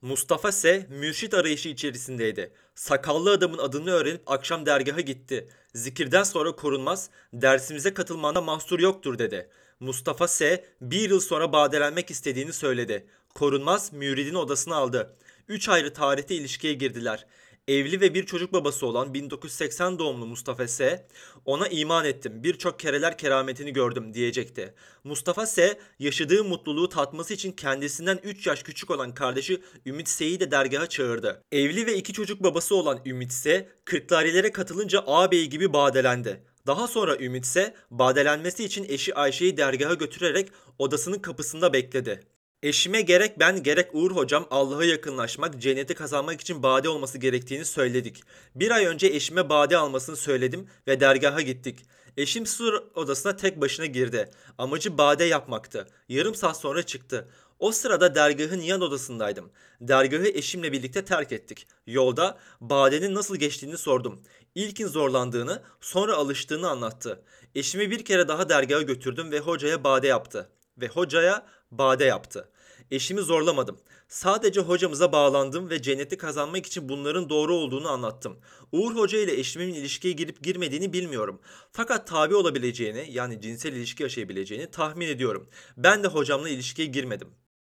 Mustafa ise mürşit arayışı içerisindeydi. Sakallı adamın adını öğrenip akşam dergaha gitti. Zikirden sonra korunmaz, dersimize katılmanda mahsur yoktur dedi. Mustafa S. bir yıl sonra badelenmek istediğini söyledi. Korunmaz müridin odasına aldı. Üç ayrı tarihte ilişkiye girdiler. Evli ve bir çocuk babası olan 1980 doğumlu Mustafa S. ona iman ettim birçok kereler kerametini gördüm diyecekti. Mustafa S. yaşadığı mutluluğu tatması için kendisinden 3 yaş küçük olan kardeşi Ümit S.'yi de dergaha çağırdı. Evli ve iki çocuk babası olan Ümit S. Kırklarilere katılınca ağabey gibi badelendi. Daha sonra Ümit ise badelenmesi için eşi Ayşe'yi dergaha götürerek odasının kapısında bekledi. Eşime gerek ben gerek Uğur hocam Allah'a yakınlaşmak, cenneti kazanmak için bade olması gerektiğini söyledik. Bir ay önce eşime bade almasını söyledim ve dergaha gittik. Eşim sur odasına tek başına girdi. Amacı bade yapmaktı. Yarım saat sonra çıktı. O sırada dergahın yan odasındaydım. Dergahı eşimle birlikte terk ettik. Yolda badenin nasıl geçtiğini sordum. İlkin zorlandığını, sonra alıştığını anlattı. Eşimi bir kere daha dergaha götürdüm ve hocaya bade yaptı. Ve hocaya bade yaptı. Eşimi zorlamadım. Sadece hocamıza bağlandım ve cenneti kazanmak için bunların doğru olduğunu anlattım. Uğur Hoca ile eşimin ilişkiye girip girmediğini bilmiyorum. Fakat tabi olabileceğini yani cinsel ilişki yaşayabileceğini tahmin ediyorum. Ben de hocamla ilişkiye girmedim.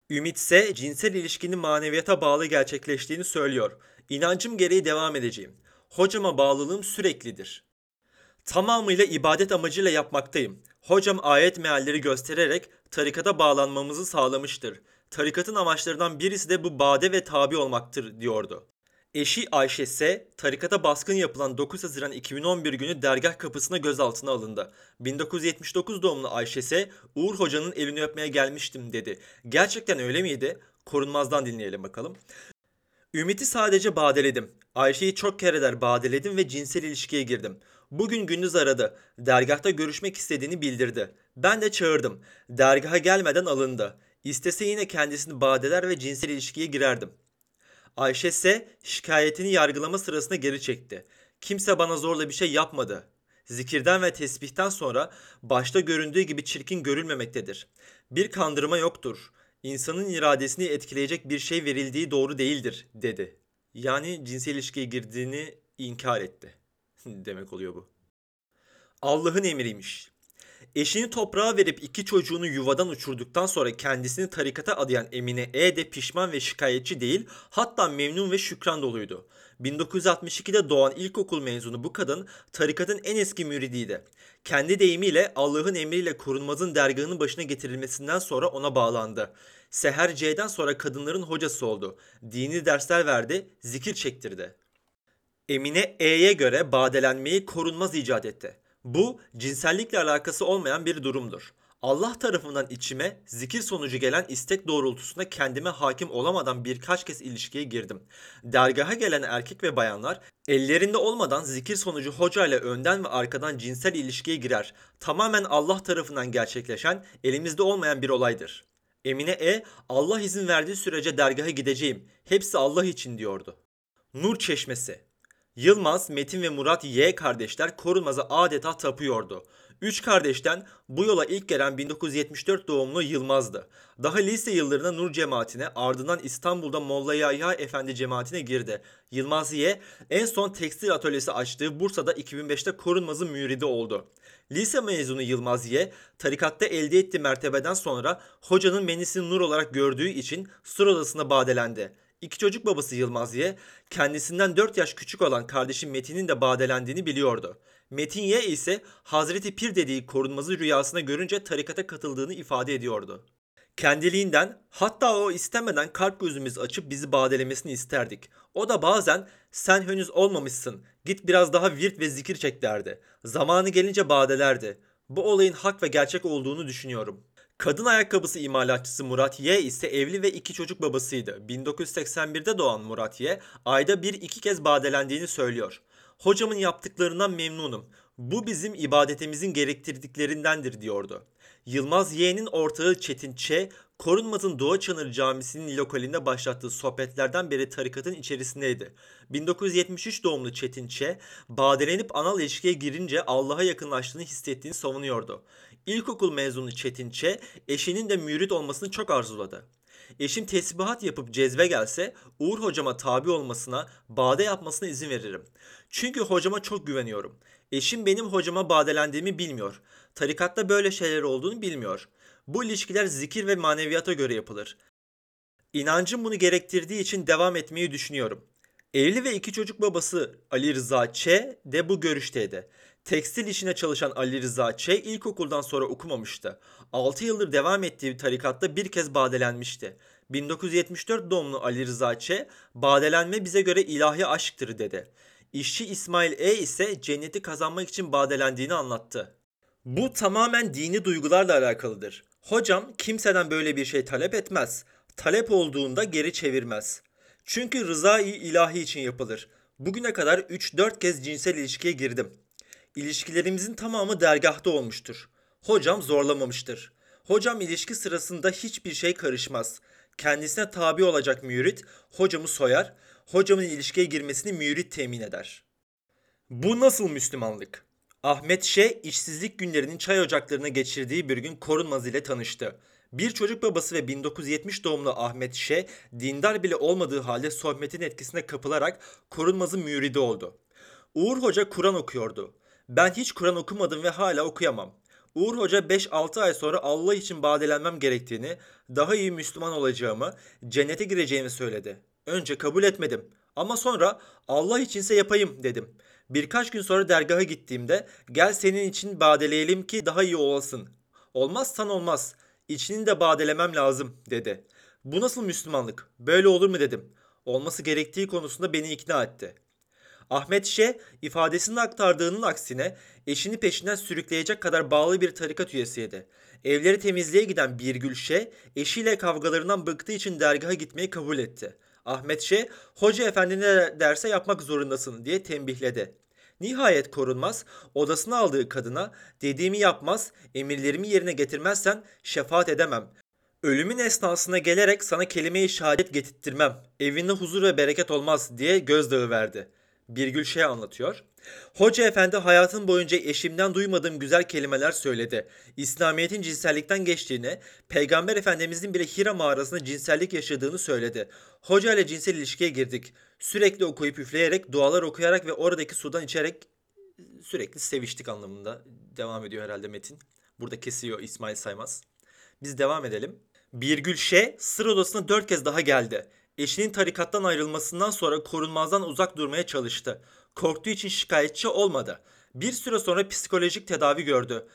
Ümit ise cinsel ilişkinin maneviyata bağlı gerçekleştiğini söylüyor. İnancım gereği devam edeceğim. Hocama bağlılığım süreklidir. Tamamıyla ibadet amacıyla yapmaktayım. Hocam ayet mealleri göstererek tarikata bağlanmamızı sağlamıştır. Tarikatın amaçlarından birisi de bu bade ve tabi olmaktır diyordu. Eşi Ayşe S. tarikata baskın yapılan 9 Haziran 2011 günü dergah kapısına gözaltına alındı. 1979 doğumlu Ayşe S. Uğur Hoca'nın elini öpmeye gelmiştim dedi. Gerçekten öyle miydi? Korunmazdan dinleyelim bakalım. Ümit'i sadece badeledim. Ayşe'yi çok kereler badeledim ve cinsel ilişkiye girdim. Bugün gündüz aradı. Dergahta görüşmek istediğini bildirdi. Ben de çağırdım. Dergaha gelmeden alındı. İstese yine kendisini badeler ve cinsel ilişkiye girerdim. Ayşe ise şikayetini yargılama sırasında geri çekti. Kimse bana zorla bir şey yapmadı. Zikirden ve tesbihten sonra başta göründüğü gibi çirkin görülmemektedir. Bir kandırma yoktur. İnsanın iradesini etkileyecek bir şey verildiği doğru değildir, dedi. Yani cinsel ilişkiye girdiğini inkar etti. Demek oluyor bu. Allah'ın emriymiş. Eşini toprağa verip iki çocuğunu yuvadan uçurduktan sonra kendisini tarikata adayan Emine E de pişman ve şikayetçi değil, hatta memnun ve şükran doluydu. 1962'de doğan ilkokul mezunu bu kadın tarikatın en eski müridiydi. Kendi deyimiyle Allah'ın emriyle korunmazın dergahının başına getirilmesinden sonra ona bağlandı. Seher C'den sonra kadınların hocası oldu. Dini dersler verdi, zikir çektirdi. Emine E'ye göre badelenmeyi korunmaz icat etti. Bu cinsellikle alakası olmayan bir durumdur. Allah tarafından içime zikir sonucu gelen istek doğrultusunda kendime hakim olamadan birkaç kez ilişkiye girdim. Dergaha gelen erkek ve bayanlar ellerinde olmadan zikir sonucu hoca ile önden ve arkadan cinsel ilişkiye girer. Tamamen Allah tarafından gerçekleşen, elimizde olmayan bir olaydır. Emine E, Allah izin verdiği sürece dergaha gideceğim. Hepsi Allah için diyordu. Nur Çeşmesi Yılmaz, Metin ve Murat Y kardeşler Korunmaz'a adeta tapıyordu. Üç kardeşten bu yola ilk gelen 1974 doğumlu Yılmaz'dı. Daha lise yıllarında Nur cemaatine ardından İstanbul'da Molla Yahya Efendi cemaatine girdi. Yılmaz Y en son tekstil atölyesi açtığı Bursa'da 2005'te Korunmaz'ın müridi oldu. Lise mezunu Yılmaz Y, tarikatta elde ettiği mertebeden sonra hocanın menisini nur olarak gördüğü için sur odasına badelendi. İki çocuk babası Yılmaz Y, kendisinden 4 yaş küçük olan kardeşi Metin'in de badelendiğini biliyordu. Metin Y ise Hazreti Pir dediği korunmazı rüyasına görünce tarikata katıldığını ifade ediyordu. Kendiliğinden hatta o istemeden kalp gözümüz açıp bizi badelemesini isterdik. O da bazen sen henüz olmamışsın git biraz daha virt ve zikir çek derdi. Zamanı gelince badelerdi. Bu olayın hak ve gerçek olduğunu düşünüyorum. Kadın ayakkabısı imalatçısı Murat Y ise evli ve iki çocuk babasıydı. 1981'de doğan Murat Y ayda bir iki kez badelendiğini söylüyor. Hocamın yaptıklarından memnunum. Bu bizim ibadetimizin gerektirdiklerindendir diyordu. Yılmaz Y'nin ortağı Çetin Ç, Korunmaz'ın Doğa Çanırı Camisi'nin lokalinde başlattığı sohbetlerden beri tarikatın içerisindeydi. 1973 doğumlu Çetin Ç, badelenip anal ilişkiye girince Allah'a yakınlaştığını hissettiğini savunuyordu. İlkokul mezunu Çetin Ç, eşinin de mürit olmasını çok arzuladı. Eşim tesbihat yapıp cezbe gelse Uğur hocama tabi olmasına, bade yapmasına izin veririm. Çünkü hocama çok güveniyorum. Eşim benim hocama badelendiğimi bilmiyor. Tarikatta böyle şeyler olduğunu bilmiyor. Bu ilişkiler zikir ve maneviyata göre yapılır. İnancım bunu gerektirdiği için devam etmeyi düşünüyorum. Evli ve iki çocuk babası Ali Rıza Ç de bu görüşteydi. Tekstil işine çalışan Ali Rıza Ç ilkokuldan sonra okumamıştı. 6 yıldır devam ettiği tarikatta bir kez badelenmişti. 1974 doğumlu Ali Rıza Ç, badelenme bize göre ilahi aşktır dedi. İşçi İsmail E ise cenneti kazanmak için badelendiğini anlattı. Bu tamamen dini duygularla alakalıdır. Hocam kimseden böyle bir şey talep etmez. Talep olduğunda geri çevirmez. Çünkü rızayı ilahi için yapılır. Bugüne kadar 3-4 kez cinsel ilişkiye girdim. İlişkilerimizin tamamı dergahta olmuştur. Hocam zorlamamıştır. Hocam ilişki sırasında hiçbir şey karışmaz. Kendisine tabi olacak mürit hocamı soyar, hocamın ilişkiye girmesini mürit temin eder. Bu nasıl Müslümanlık? Ahmet Şe işsizlik günlerinin çay ocaklarına geçirdiği bir gün Korunmaz ile tanıştı. Bir çocuk babası ve 1970 doğumlu Ahmet Şe, dindar bile olmadığı halde sohbetin etkisine kapılarak Korunmaz'ın müridi oldu. Uğur Hoca Kur'an okuyordu. Ben hiç Kur'an okumadım ve hala okuyamam. Uğur Hoca 5-6 ay sonra Allah için badelenmem gerektiğini, daha iyi Müslüman olacağımı, cennete gireceğimi söyledi. Önce kabul etmedim ama sonra Allah içinse yapayım dedim. Birkaç gün sonra dergaha gittiğimde gel senin için badeleyelim ki daha iyi olasın. Olmazsan olmaz. İçini de badelemem lazım dedi. Bu nasıl Müslümanlık? Böyle olur mu dedim. Olması gerektiği konusunda beni ikna etti. Ahmet Şe ifadesinde aktardığının aksine eşini peşinden sürükleyecek kadar bağlı bir tarikat üyesiydi. Evleri temizliğe giden Birgül Şe eşiyle kavgalarından bıktığı için dergaha gitmeyi kabul etti. Ahmet Şe hoca efendi ne derse yapmak zorundasın diye tembihledi. Nihayet korunmaz odasına aldığı kadına dediğimi yapmaz emirlerimi yerine getirmezsen şefaat edemem. Ölümün esnasına gelerek sana kelime-i şehadet getirttirmem. Evinde huzur ve bereket olmaz diye gözdağı verdi. Birgül şey anlatıyor. Hoca efendi hayatım boyunca eşimden duymadığım güzel kelimeler söyledi. İslamiyet'in cinsellikten geçtiğini, Peygamber Efendimizin bile Hira mağarasında cinsellik yaşadığını söyledi. Hoca ile cinsel ilişkiye girdik. Sürekli okuyup üfleyerek, dualar okuyarak ve oradaki sudan içerek sürekli seviştik anlamında. Devam ediyor herhalde metin. Burada kesiyor İsmail Saymaz. Biz devam edelim. Birgül Şe sır odasına dört kez daha geldi. Eşinin tarikattan ayrılmasından sonra korunmazdan uzak durmaya çalıştı. Korktuğu için şikayetçi olmadı. Bir süre sonra psikolojik tedavi gördü.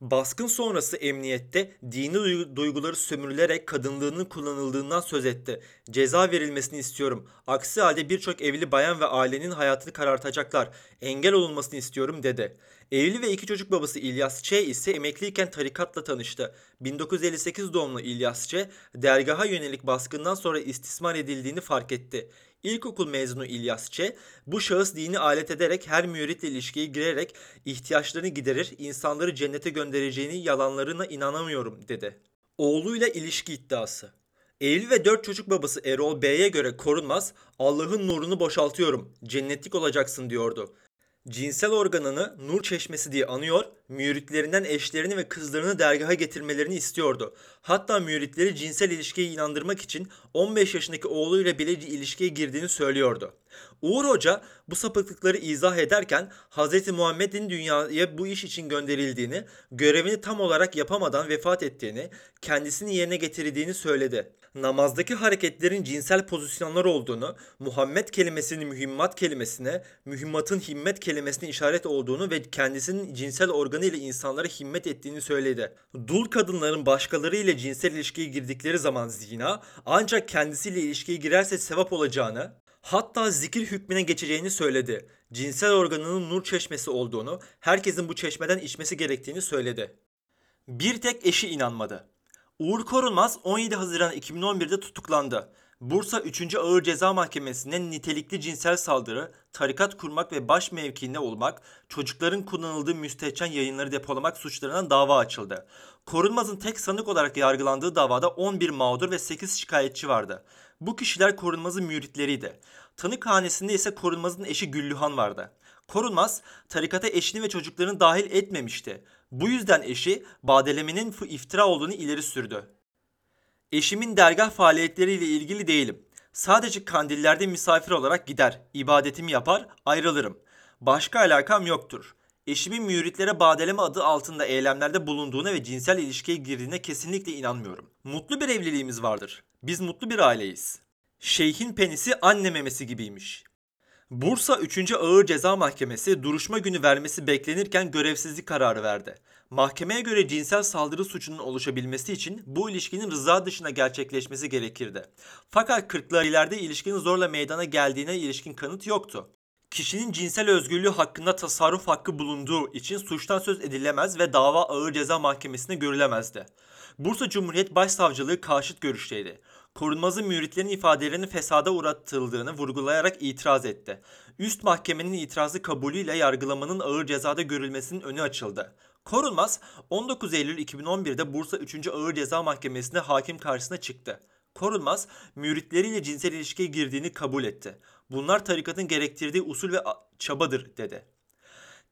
Baskın sonrası emniyette dini duy- duyguları sömürülerek kadınlığının kullanıldığından söz etti. Ceza verilmesini istiyorum. Aksi halde birçok evli bayan ve ailenin hayatını karartacaklar. Engel olunmasını istiyorum dedi. Evli ve iki çocuk babası İlyas Ç ise emekliyken tarikatla tanıştı. 1958 doğumlu İlyas Ç, dergaha yönelik baskından sonra istismar edildiğini fark etti. İlkokul mezunu İlyas Ç, bu şahıs dini alet ederek her müritle ilişkiye girerek ihtiyaçlarını giderir, insanları cennete göndereceğini yalanlarına inanamıyorum dedi. Oğluyla ilişki iddiası. Evli ve dört çocuk babası Erol Bey'e göre korunmaz, Allah'ın nurunu boşaltıyorum, cennetlik olacaksın diyordu. Cinsel organını nur çeşmesi diye anıyor, müritlerinden eşlerini ve kızlarını dergaha getirmelerini istiyordu. Hatta müritleri cinsel ilişkiye inandırmak için 15 yaşındaki oğluyla bile ilişkiye girdiğini söylüyordu. Uğur Hoca bu sapıklıkları izah ederken Hz. Muhammed'in dünyaya bu iş için gönderildiğini, görevini tam olarak yapamadan vefat ettiğini, kendisini yerine getirdiğini söyledi. Namazdaki hareketlerin cinsel pozisyonlar olduğunu, Muhammed kelimesinin mühimmat kelimesine, mühimmatın himmet kelimesine işaret olduğunu ve kendisinin cinsel organı ile insanlara himmet ettiğini söyledi. Dul kadınların başkaları ile cinsel ilişkiye girdikleri zaman zina, ancak kendisiyle ilişkiye girerse sevap olacağını, hatta zikir hükmüne geçeceğini söyledi. Cinsel organının nur çeşmesi olduğunu, herkesin bu çeşmeden içmesi gerektiğini söyledi. Bir tek eşi inanmadı. Uğur Korunmaz 17 Haziran 2011'de tutuklandı. Bursa 3. Ağır Ceza Mahkemesi'ne nitelikli cinsel saldırı, tarikat kurmak ve baş mevkiinde olmak, çocukların kullanıldığı müstehcen yayınları depolamak suçlarından dava açıldı. Korunmaz'ın tek sanık olarak yargılandığı davada 11 mağdur ve 8 şikayetçi vardı. Bu kişiler Korunmaz'ın müritleriydi. Tanık hanesinde ise Korunmaz'ın eşi Güllühan vardı. Korunmaz tarikata eşini ve çocuklarını dahil etmemişti. Bu yüzden eşi badelemenin iftira olduğunu ileri sürdü. Eşimin dergah faaliyetleriyle ilgili değilim. Sadece kandillerde misafir olarak gider, ibadetimi yapar, ayrılırım. Başka alakam yoktur. Eşimin müritlere badeleme adı altında eylemlerde bulunduğuna ve cinsel ilişkiye girdiğine kesinlikle inanmıyorum. Mutlu bir evliliğimiz vardır. Biz mutlu bir aileyiz. Şeyhin penisi anne memesi gibiymiş. Bursa 3. Ağır Ceza Mahkemesi duruşma günü vermesi beklenirken görevsizlik kararı verdi. Mahkemeye göre cinsel saldırı suçunun oluşabilmesi için bu ilişkinin rıza dışında gerçekleşmesi gerekirdi. Fakat kırklar ileride ilişkinin zorla meydana geldiğine ilişkin kanıt yoktu. Kişinin cinsel özgürlüğü hakkında tasarruf hakkı bulunduğu için suçtan söz edilemez ve dava Ağır Ceza Mahkemesi'ne görülemezdi. Bursa Cumhuriyet Başsavcılığı karşıt görüşteydi. Korunmazı müritlerin ifadelerinin fesada uğratıldığını vurgulayarak itiraz etti. Üst mahkemenin itirazı kabulüyle yargılamanın ağır cezada görülmesinin önü açıldı. Korunmaz 19 Eylül 2011'de Bursa 3. Ağır Ceza Mahkemesi'nde hakim karşısına çıktı. Korunmaz, müritleriyle cinsel ilişkiye girdiğini kabul etti. Bunlar tarikatın gerektirdiği usul ve çabadır dedi.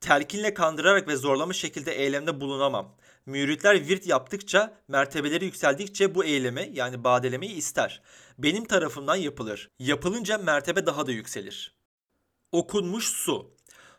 Telkinle kandırarak ve zorlama şekilde eylemde bulunamam. Müritler virt yaptıkça, mertebeleri yükseldikçe bu eylemi yani badelemeyi ister. Benim tarafımdan yapılır. Yapılınca mertebe daha da yükselir. Okunmuş su.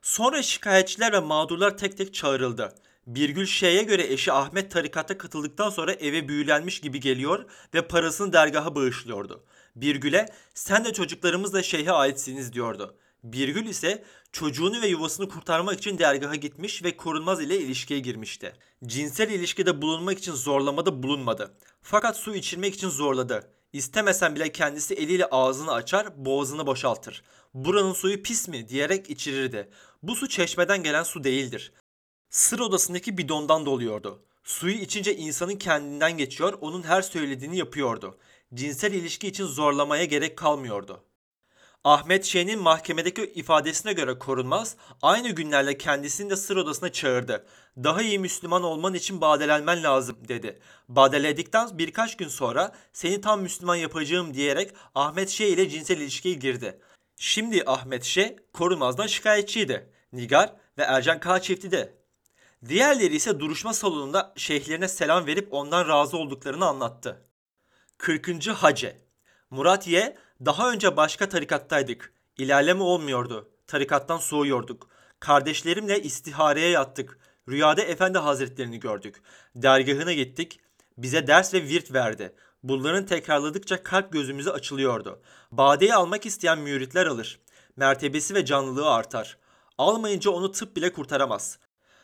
Sonra şikayetçiler ve mağdurlar tek tek çağrıldı. Birgül Şey'e göre eşi Ahmet tarikata katıldıktan sonra eve büyülenmiş gibi geliyor ve parasını dergaha bağışlıyordu. Birgül'e sen de çocuklarımızla şeyhe aitsiniz diyordu. Birgül ise çocuğunu ve yuvasını kurtarmak için dergaha gitmiş ve korunmaz ile ilişkiye girmişti. Cinsel ilişkide bulunmak için zorlamada bulunmadı. Fakat su içirmek için zorladı. İstemesen bile kendisi eliyle ağzını açar, boğazını boşaltır. Buranın suyu pis mi diyerek içirirdi. Bu su çeşmeden gelen su değildir. Sır odasındaki bidondan doluyordu. Suyu içince insanın kendinden geçiyor, onun her söylediğini yapıyordu. Cinsel ilişki için zorlamaya gerek kalmıyordu. Ahmet Şen'in mahkemedeki ifadesine göre korunmaz, aynı günlerle kendisini de sır odasına çağırdı. Daha iyi Müslüman olman için badelenmen lazım dedi. Badeledikten birkaç gün sonra seni tam Müslüman yapacağım diyerek Ahmet Şe ile cinsel ilişkiye girdi. Şimdi Ahmet Şe korunmazdan şikayetçiydi. Nigar ve Ercan K çifti de. Diğerleri ise duruşma salonunda şeyhlerine selam verip ondan razı olduklarını anlattı. 40. Hace Murat Ye, daha önce başka tarikattaydık. İlerleme olmuyordu. Tarikattan soğuyorduk. Kardeşlerimle istihareye yattık. Rüyada Efendi Hazretlerini gördük. Dergahına gittik. Bize ders ve virt verdi. Bunların tekrarladıkça kalp gözümüze açılıyordu. Badeyi almak isteyen müritler alır. Mertebesi ve canlılığı artar. Almayınca onu tıp bile kurtaramaz.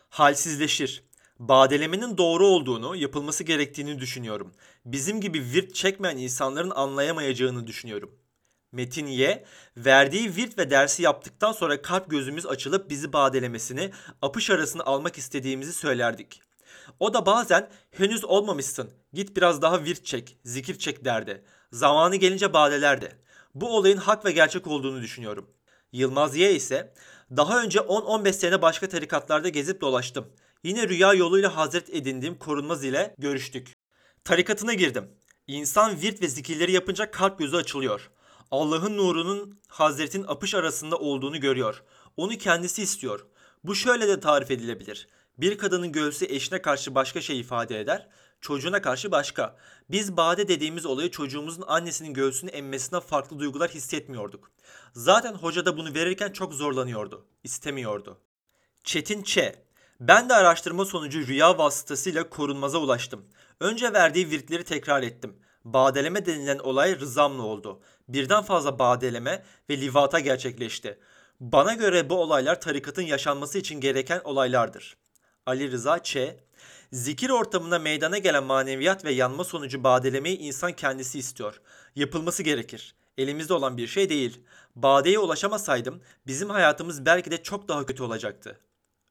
Halsizleşir. Badelemenin doğru olduğunu, yapılması gerektiğini düşünüyorum. Bizim gibi virt çekmeyen insanların anlayamayacağını düşünüyorum. Metin Y, verdiği virt ve dersi yaptıktan sonra kalp gözümüz açılıp bizi badelemesini, apış arasını almak istediğimizi söylerdik. O da bazen henüz olmamışsın, git biraz daha virt çek, zikir çek derdi. Zamanı gelince badelerdi. Bu olayın hak ve gerçek olduğunu düşünüyorum. Yılmaz Y ise daha önce 10-15 sene başka tarikatlarda gezip dolaştım. Yine rüya yoluyla hazret edindiğim korunmaz ile görüştük. Tarikatına girdim. İnsan virt ve zikirleri yapınca kalp gözü açılıyor. Allah'ın nurunun Hazretin apış arasında olduğunu görüyor. Onu kendisi istiyor. Bu şöyle de tarif edilebilir. Bir kadının göğsü eşine karşı başka şey ifade eder, çocuğuna karşı başka. Biz bade dediğimiz olayı çocuğumuzun annesinin göğsünü emmesine farklı duygular hissetmiyorduk. Zaten hoca da bunu verirken çok zorlanıyordu, istemiyordu. Çetin Ç. Ben de araştırma sonucu rüya vasıtasıyla korunmaza ulaştım. Önce verdiği virtleri tekrar ettim. Badeleme denilen olay rızamla oldu. Birden fazla badeleme ve livata gerçekleşti. Bana göre bu olaylar tarikatın yaşanması için gereken olaylardır. Ali Rıza Ç. Zikir ortamında meydana gelen maneviyat ve yanma sonucu badelemeyi insan kendisi istiyor. Yapılması gerekir. Elimizde olan bir şey değil. Badeye ulaşamasaydım bizim hayatımız belki de çok daha kötü olacaktı.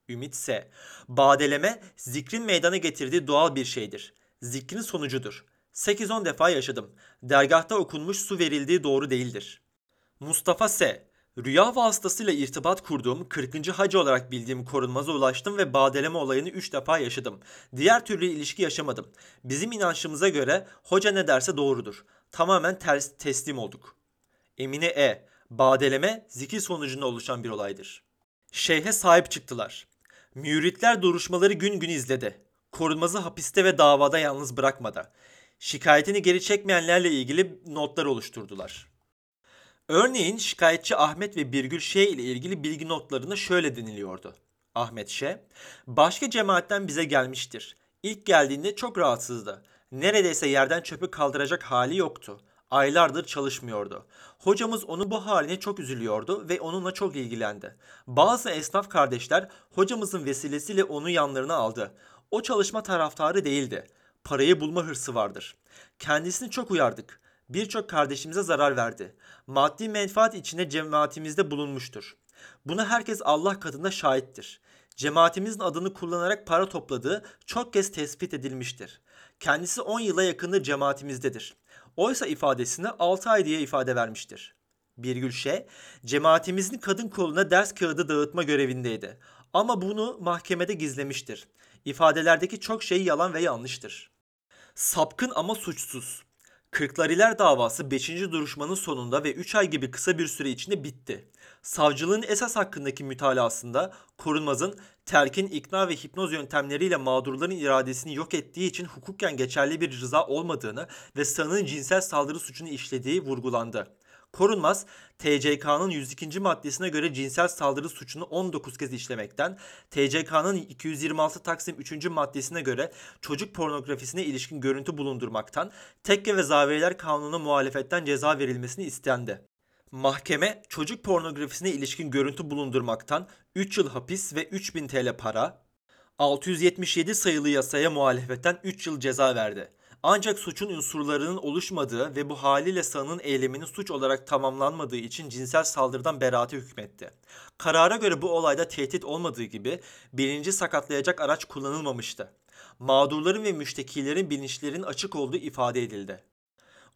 Ümit S. Badeleme zikrin meydana getirdiği doğal bir şeydir. Zikrin sonucudur. 8-10 defa yaşadım. Dergahta okunmuş su verildiği doğru değildir. Mustafa S. Rüya vasıtasıyla irtibat kurduğum 40. hacı olarak bildiğim korunmaza ulaştım ve badeleme olayını 3 defa yaşadım. Diğer türlü ilişki yaşamadım. Bizim inançımıza göre hoca ne derse doğrudur. Tamamen ters teslim olduk. Emine E. Badeleme zikir sonucunda oluşan bir olaydır. Şeyhe sahip çıktılar. Müritler duruşmaları gün gün izledi. Korunmazı hapiste ve davada yalnız bırakmadı. Şikayetini geri çekmeyenlerle ilgili notlar oluşturdular. Örneğin şikayetçi Ahmet ve Birgül Şey ile ilgili bilgi notlarında şöyle deniliyordu. Ahmet Şey, başka cemaatten bize gelmiştir. İlk geldiğinde çok rahatsızdı. Neredeyse yerden çöpü kaldıracak hali yoktu. Aylardır çalışmıyordu. Hocamız onun bu haline çok üzülüyordu ve onunla çok ilgilendi. Bazı esnaf kardeşler hocamızın vesilesiyle onu yanlarına aldı. O çalışma taraftarı değildi. Parayı bulma hırsı vardır. Kendisini çok uyardık. Birçok kardeşimize zarar verdi. Maddi menfaat içinde cemaatimizde bulunmuştur. Buna herkes Allah katında şahittir. Cemaatimizin adını kullanarak para topladığı çok kez tespit edilmiştir. Kendisi 10 yıla yakındır cemaatimizdedir. Oysa ifadesini 6 ay diye ifade vermiştir. Birgül Şe, cemaatimizin kadın koluna ders kağıdı dağıtma görevindeydi. Ama bunu mahkemede gizlemiştir. İfadelerdeki çok şey yalan ve yanlıştır. Sapkın ama suçsuz. Kırklariler davası 5. duruşmanın sonunda ve 3 ay gibi kısa bir süre içinde bitti. Savcılığın esas hakkındaki mütalasında Korunmaz'ın terkin ikna ve hipnoz yöntemleriyle mağdurların iradesini yok ettiği için hukuken geçerli bir rıza olmadığını ve sanığın cinsel saldırı suçunu işlediği vurgulandı. Korunmaz, TCK'nın 102. maddesine göre cinsel saldırı suçunu 19 kez işlemekten, TCK'nın 226 Taksim 3. maddesine göre çocuk pornografisine ilişkin görüntü bulundurmaktan, tekke ve zaviyeler kanununa muhalefetten ceza verilmesini istendi. Mahkeme çocuk pornografisine ilişkin görüntü bulundurmaktan 3 yıl hapis ve 3000 TL para, 677 sayılı yasaya muhalefetten 3 yıl ceza verdi. Ancak suçun unsurlarının oluşmadığı ve bu haliyle sanığın eyleminin suç olarak tamamlanmadığı için cinsel saldırıdan beraate hükmetti. Karara göre bu olayda tehdit olmadığı gibi birinci sakatlayacak araç kullanılmamıştı. Mağdurların ve müştekilerin bilinçlerin açık olduğu ifade edildi.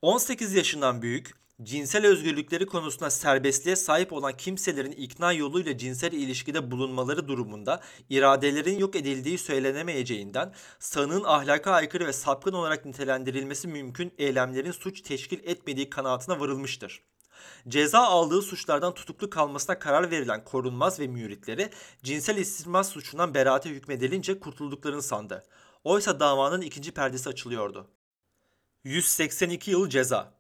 18 yaşından büyük, cinsel özgürlükleri konusunda serbestliğe sahip olan kimselerin ikna yoluyla cinsel ilişkide bulunmaları durumunda iradelerin yok edildiği söylenemeyeceğinden sanığın ahlaka aykırı ve sapkın olarak nitelendirilmesi mümkün eylemlerin suç teşkil etmediği kanaatine varılmıştır. Ceza aldığı suçlardan tutuklu kalmasına karar verilen korunmaz ve müritleri cinsel istismar suçundan beraate hükmedilince kurtulduklarını sandı. Oysa davanın ikinci perdesi açılıyordu. 182 yıl ceza.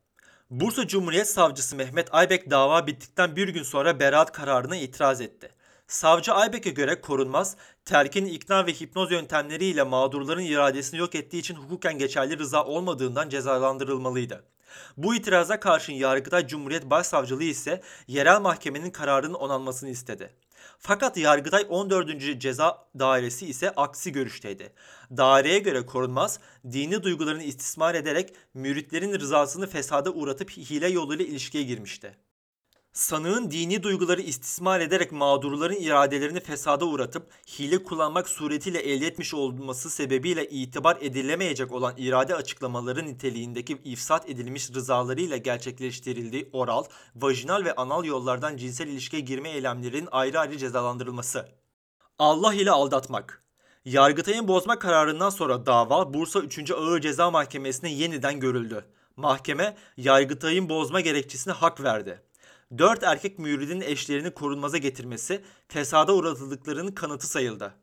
Bursa Cumhuriyet Savcısı Mehmet Aybek dava bittikten bir gün sonra beraat kararına itiraz etti. Savcı Aybek'e göre korunmaz, terkin ikna ve hipnoz yöntemleriyle mağdurların iradesini yok ettiği için hukuken geçerli rıza olmadığından cezalandırılmalıydı. Bu itiraza karşın Yargıtay Cumhuriyet Başsavcılığı ise yerel mahkemenin kararının onanmasını istedi. Fakat Yargıtay 14. Ceza Dairesi ise aksi görüşteydi. Daireye göre korunmaz, dini duygularını istismar ederek müritlerin rızasını fesada uğratıp hile yoluyla ilişkiye girmişti. Sanığın dini duyguları istismar ederek mağdurların iradelerini fesada uğratıp hile kullanmak suretiyle elde etmiş olması sebebiyle itibar edilemeyecek olan irade açıklamaları niteliğindeki ifsat edilmiş rızalarıyla gerçekleştirildiği oral, vajinal ve anal yollardan cinsel ilişkiye girme eylemlerinin ayrı ayrı cezalandırılması. Allah ile aldatmak. Yargıtay'ın bozma kararından sonra dava Bursa 3. Ağır Ceza Mahkemesi'ne yeniden görüldü. Mahkeme Yargıtay'ın bozma gerekçesine hak verdi. Dört erkek müridin eşlerini korunmaza getirmesi fesada uğratıldıklarının kanıtı sayıldı.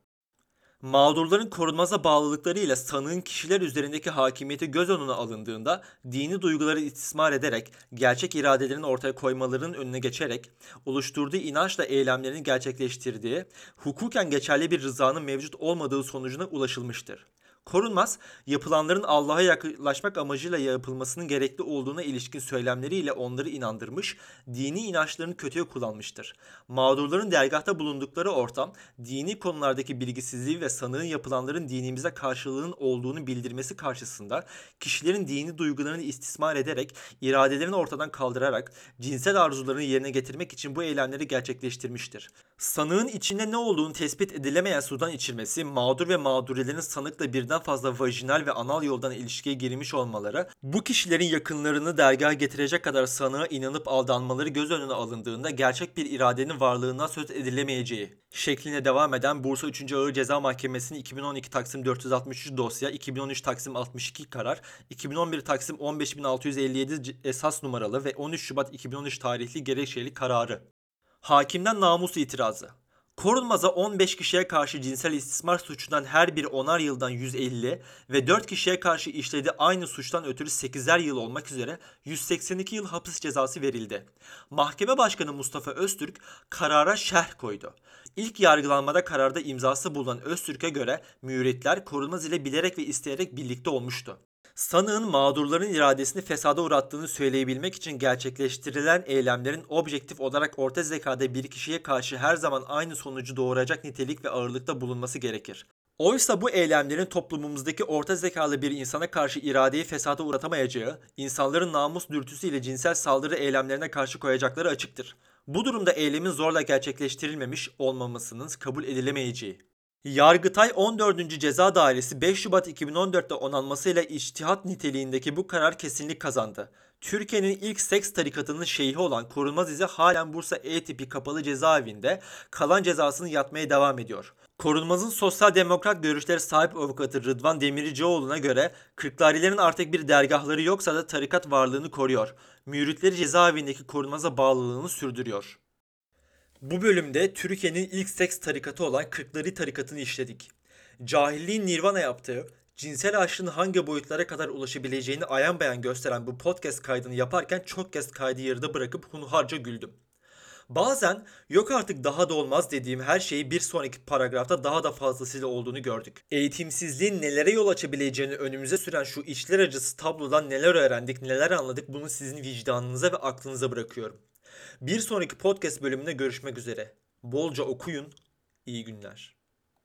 Mağdurların korunmaza bağlılıkları ile sanığın kişiler üzerindeki hakimiyeti göz önüne alındığında dini duyguları istismar ederek gerçek iradelerini ortaya koymalarının önüne geçerek oluşturduğu inançla eylemlerini gerçekleştirdiği hukuken geçerli bir rızanın mevcut olmadığı sonucuna ulaşılmıştır. Korunmaz, yapılanların Allah'a yaklaşmak amacıyla yapılmasının gerekli olduğuna ilişkin söylemleriyle onları inandırmış, dini inançlarını kötüye kullanmıştır. Mağdurların dergahta bulundukları ortam, dini konulardaki bilgisizliği ve sanığın yapılanların dinimize karşılığının olduğunu bildirmesi karşısında, kişilerin dini duygularını istismar ederek, iradelerini ortadan kaldırarak, cinsel arzularını yerine getirmek için bu eylemleri gerçekleştirmiştir. Sanığın içinde ne olduğunu tespit edilemeyen sudan içirmesi, mağdur ve mağdurelerin sanıkla birden birden fazla vajinal ve anal yoldan ilişkiye girmiş olmaları, bu kişilerin yakınlarını dergaha getirecek kadar sanığa inanıp aldanmaları göz önüne alındığında gerçek bir iradenin varlığından söz edilemeyeceği şekline devam eden Bursa 3. Ağır Ceza Mahkemesi'nin 2012 Taksim 463 dosya, 2013 Taksim 62 karar, 2011 Taksim 15657 esas numaralı ve 13 Şubat 2013 tarihli gerekçeli kararı. Hakimden namus itirazı. Korunmaz'a 15 kişiye karşı cinsel istismar suçundan her biri 10'ar yıldan 150 ve 4 kişiye karşı işlediği aynı suçtan ötürü 8'er yıl olmak üzere 182 yıl hapis cezası verildi. Mahkeme Başkanı Mustafa Öztürk karara şerh koydu. İlk yargılanmada kararda imzası bulunan Öztürk'e göre müritler korunmaz ile bilerek ve isteyerek birlikte olmuştu. Sanığın mağdurların iradesini fesada uğrattığını söyleyebilmek için gerçekleştirilen eylemlerin objektif olarak orta zekada bir kişiye karşı her zaman aynı sonucu doğuracak nitelik ve ağırlıkta bulunması gerekir. Oysa bu eylemlerin toplumumuzdaki orta zekalı bir insana karşı iradeyi fesada uğratamayacağı, insanların namus dürtüsüyle cinsel saldırı eylemlerine karşı koyacakları açıktır. Bu durumda eylemin zorla gerçekleştirilmemiş olmamasının kabul edilemeyeceği, Yargıtay 14. Ceza Dairesi 5 Şubat 2014'te onanmasıyla içtihat niteliğindeki bu karar kesinlik kazandı. Türkiye'nin ilk seks tarikatının şeyhi olan Korunmaz İzi halen Bursa E tipi kapalı cezaevinde kalan cezasını yatmaya devam ediyor. Korunmaz'ın sosyal demokrat görüşlere sahip avukatı Rıdvan Demircioğlu'na göre Kırklarilerin artık bir dergahları yoksa da tarikat varlığını koruyor. Müritleri cezaevindeki Korunmaz'a bağlılığını sürdürüyor. Bu bölümde Türkiye'nin ilk seks tarikatı olan Kırkları tarikatını işledik. Cahilliğin nirvana yaptığı, cinsel aşkın hangi boyutlara kadar ulaşabileceğini ayan beyan gösteren bu podcast kaydını yaparken çok kez kaydı yarıda bırakıp hunharca güldüm. Bazen yok artık daha da olmaz dediğim her şeyi bir sonraki paragrafta daha da fazlasıyla olduğunu gördük. Eğitimsizliğin nelere yol açabileceğini önümüze süren şu içler acısı tablodan neler öğrendik, neler anladık bunu sizin vicdanınıza ve aklınıza bırakıyorum. Bir sonraki podcast bölümünde görüşmek üzere. Bolca okuyun. İyi günler.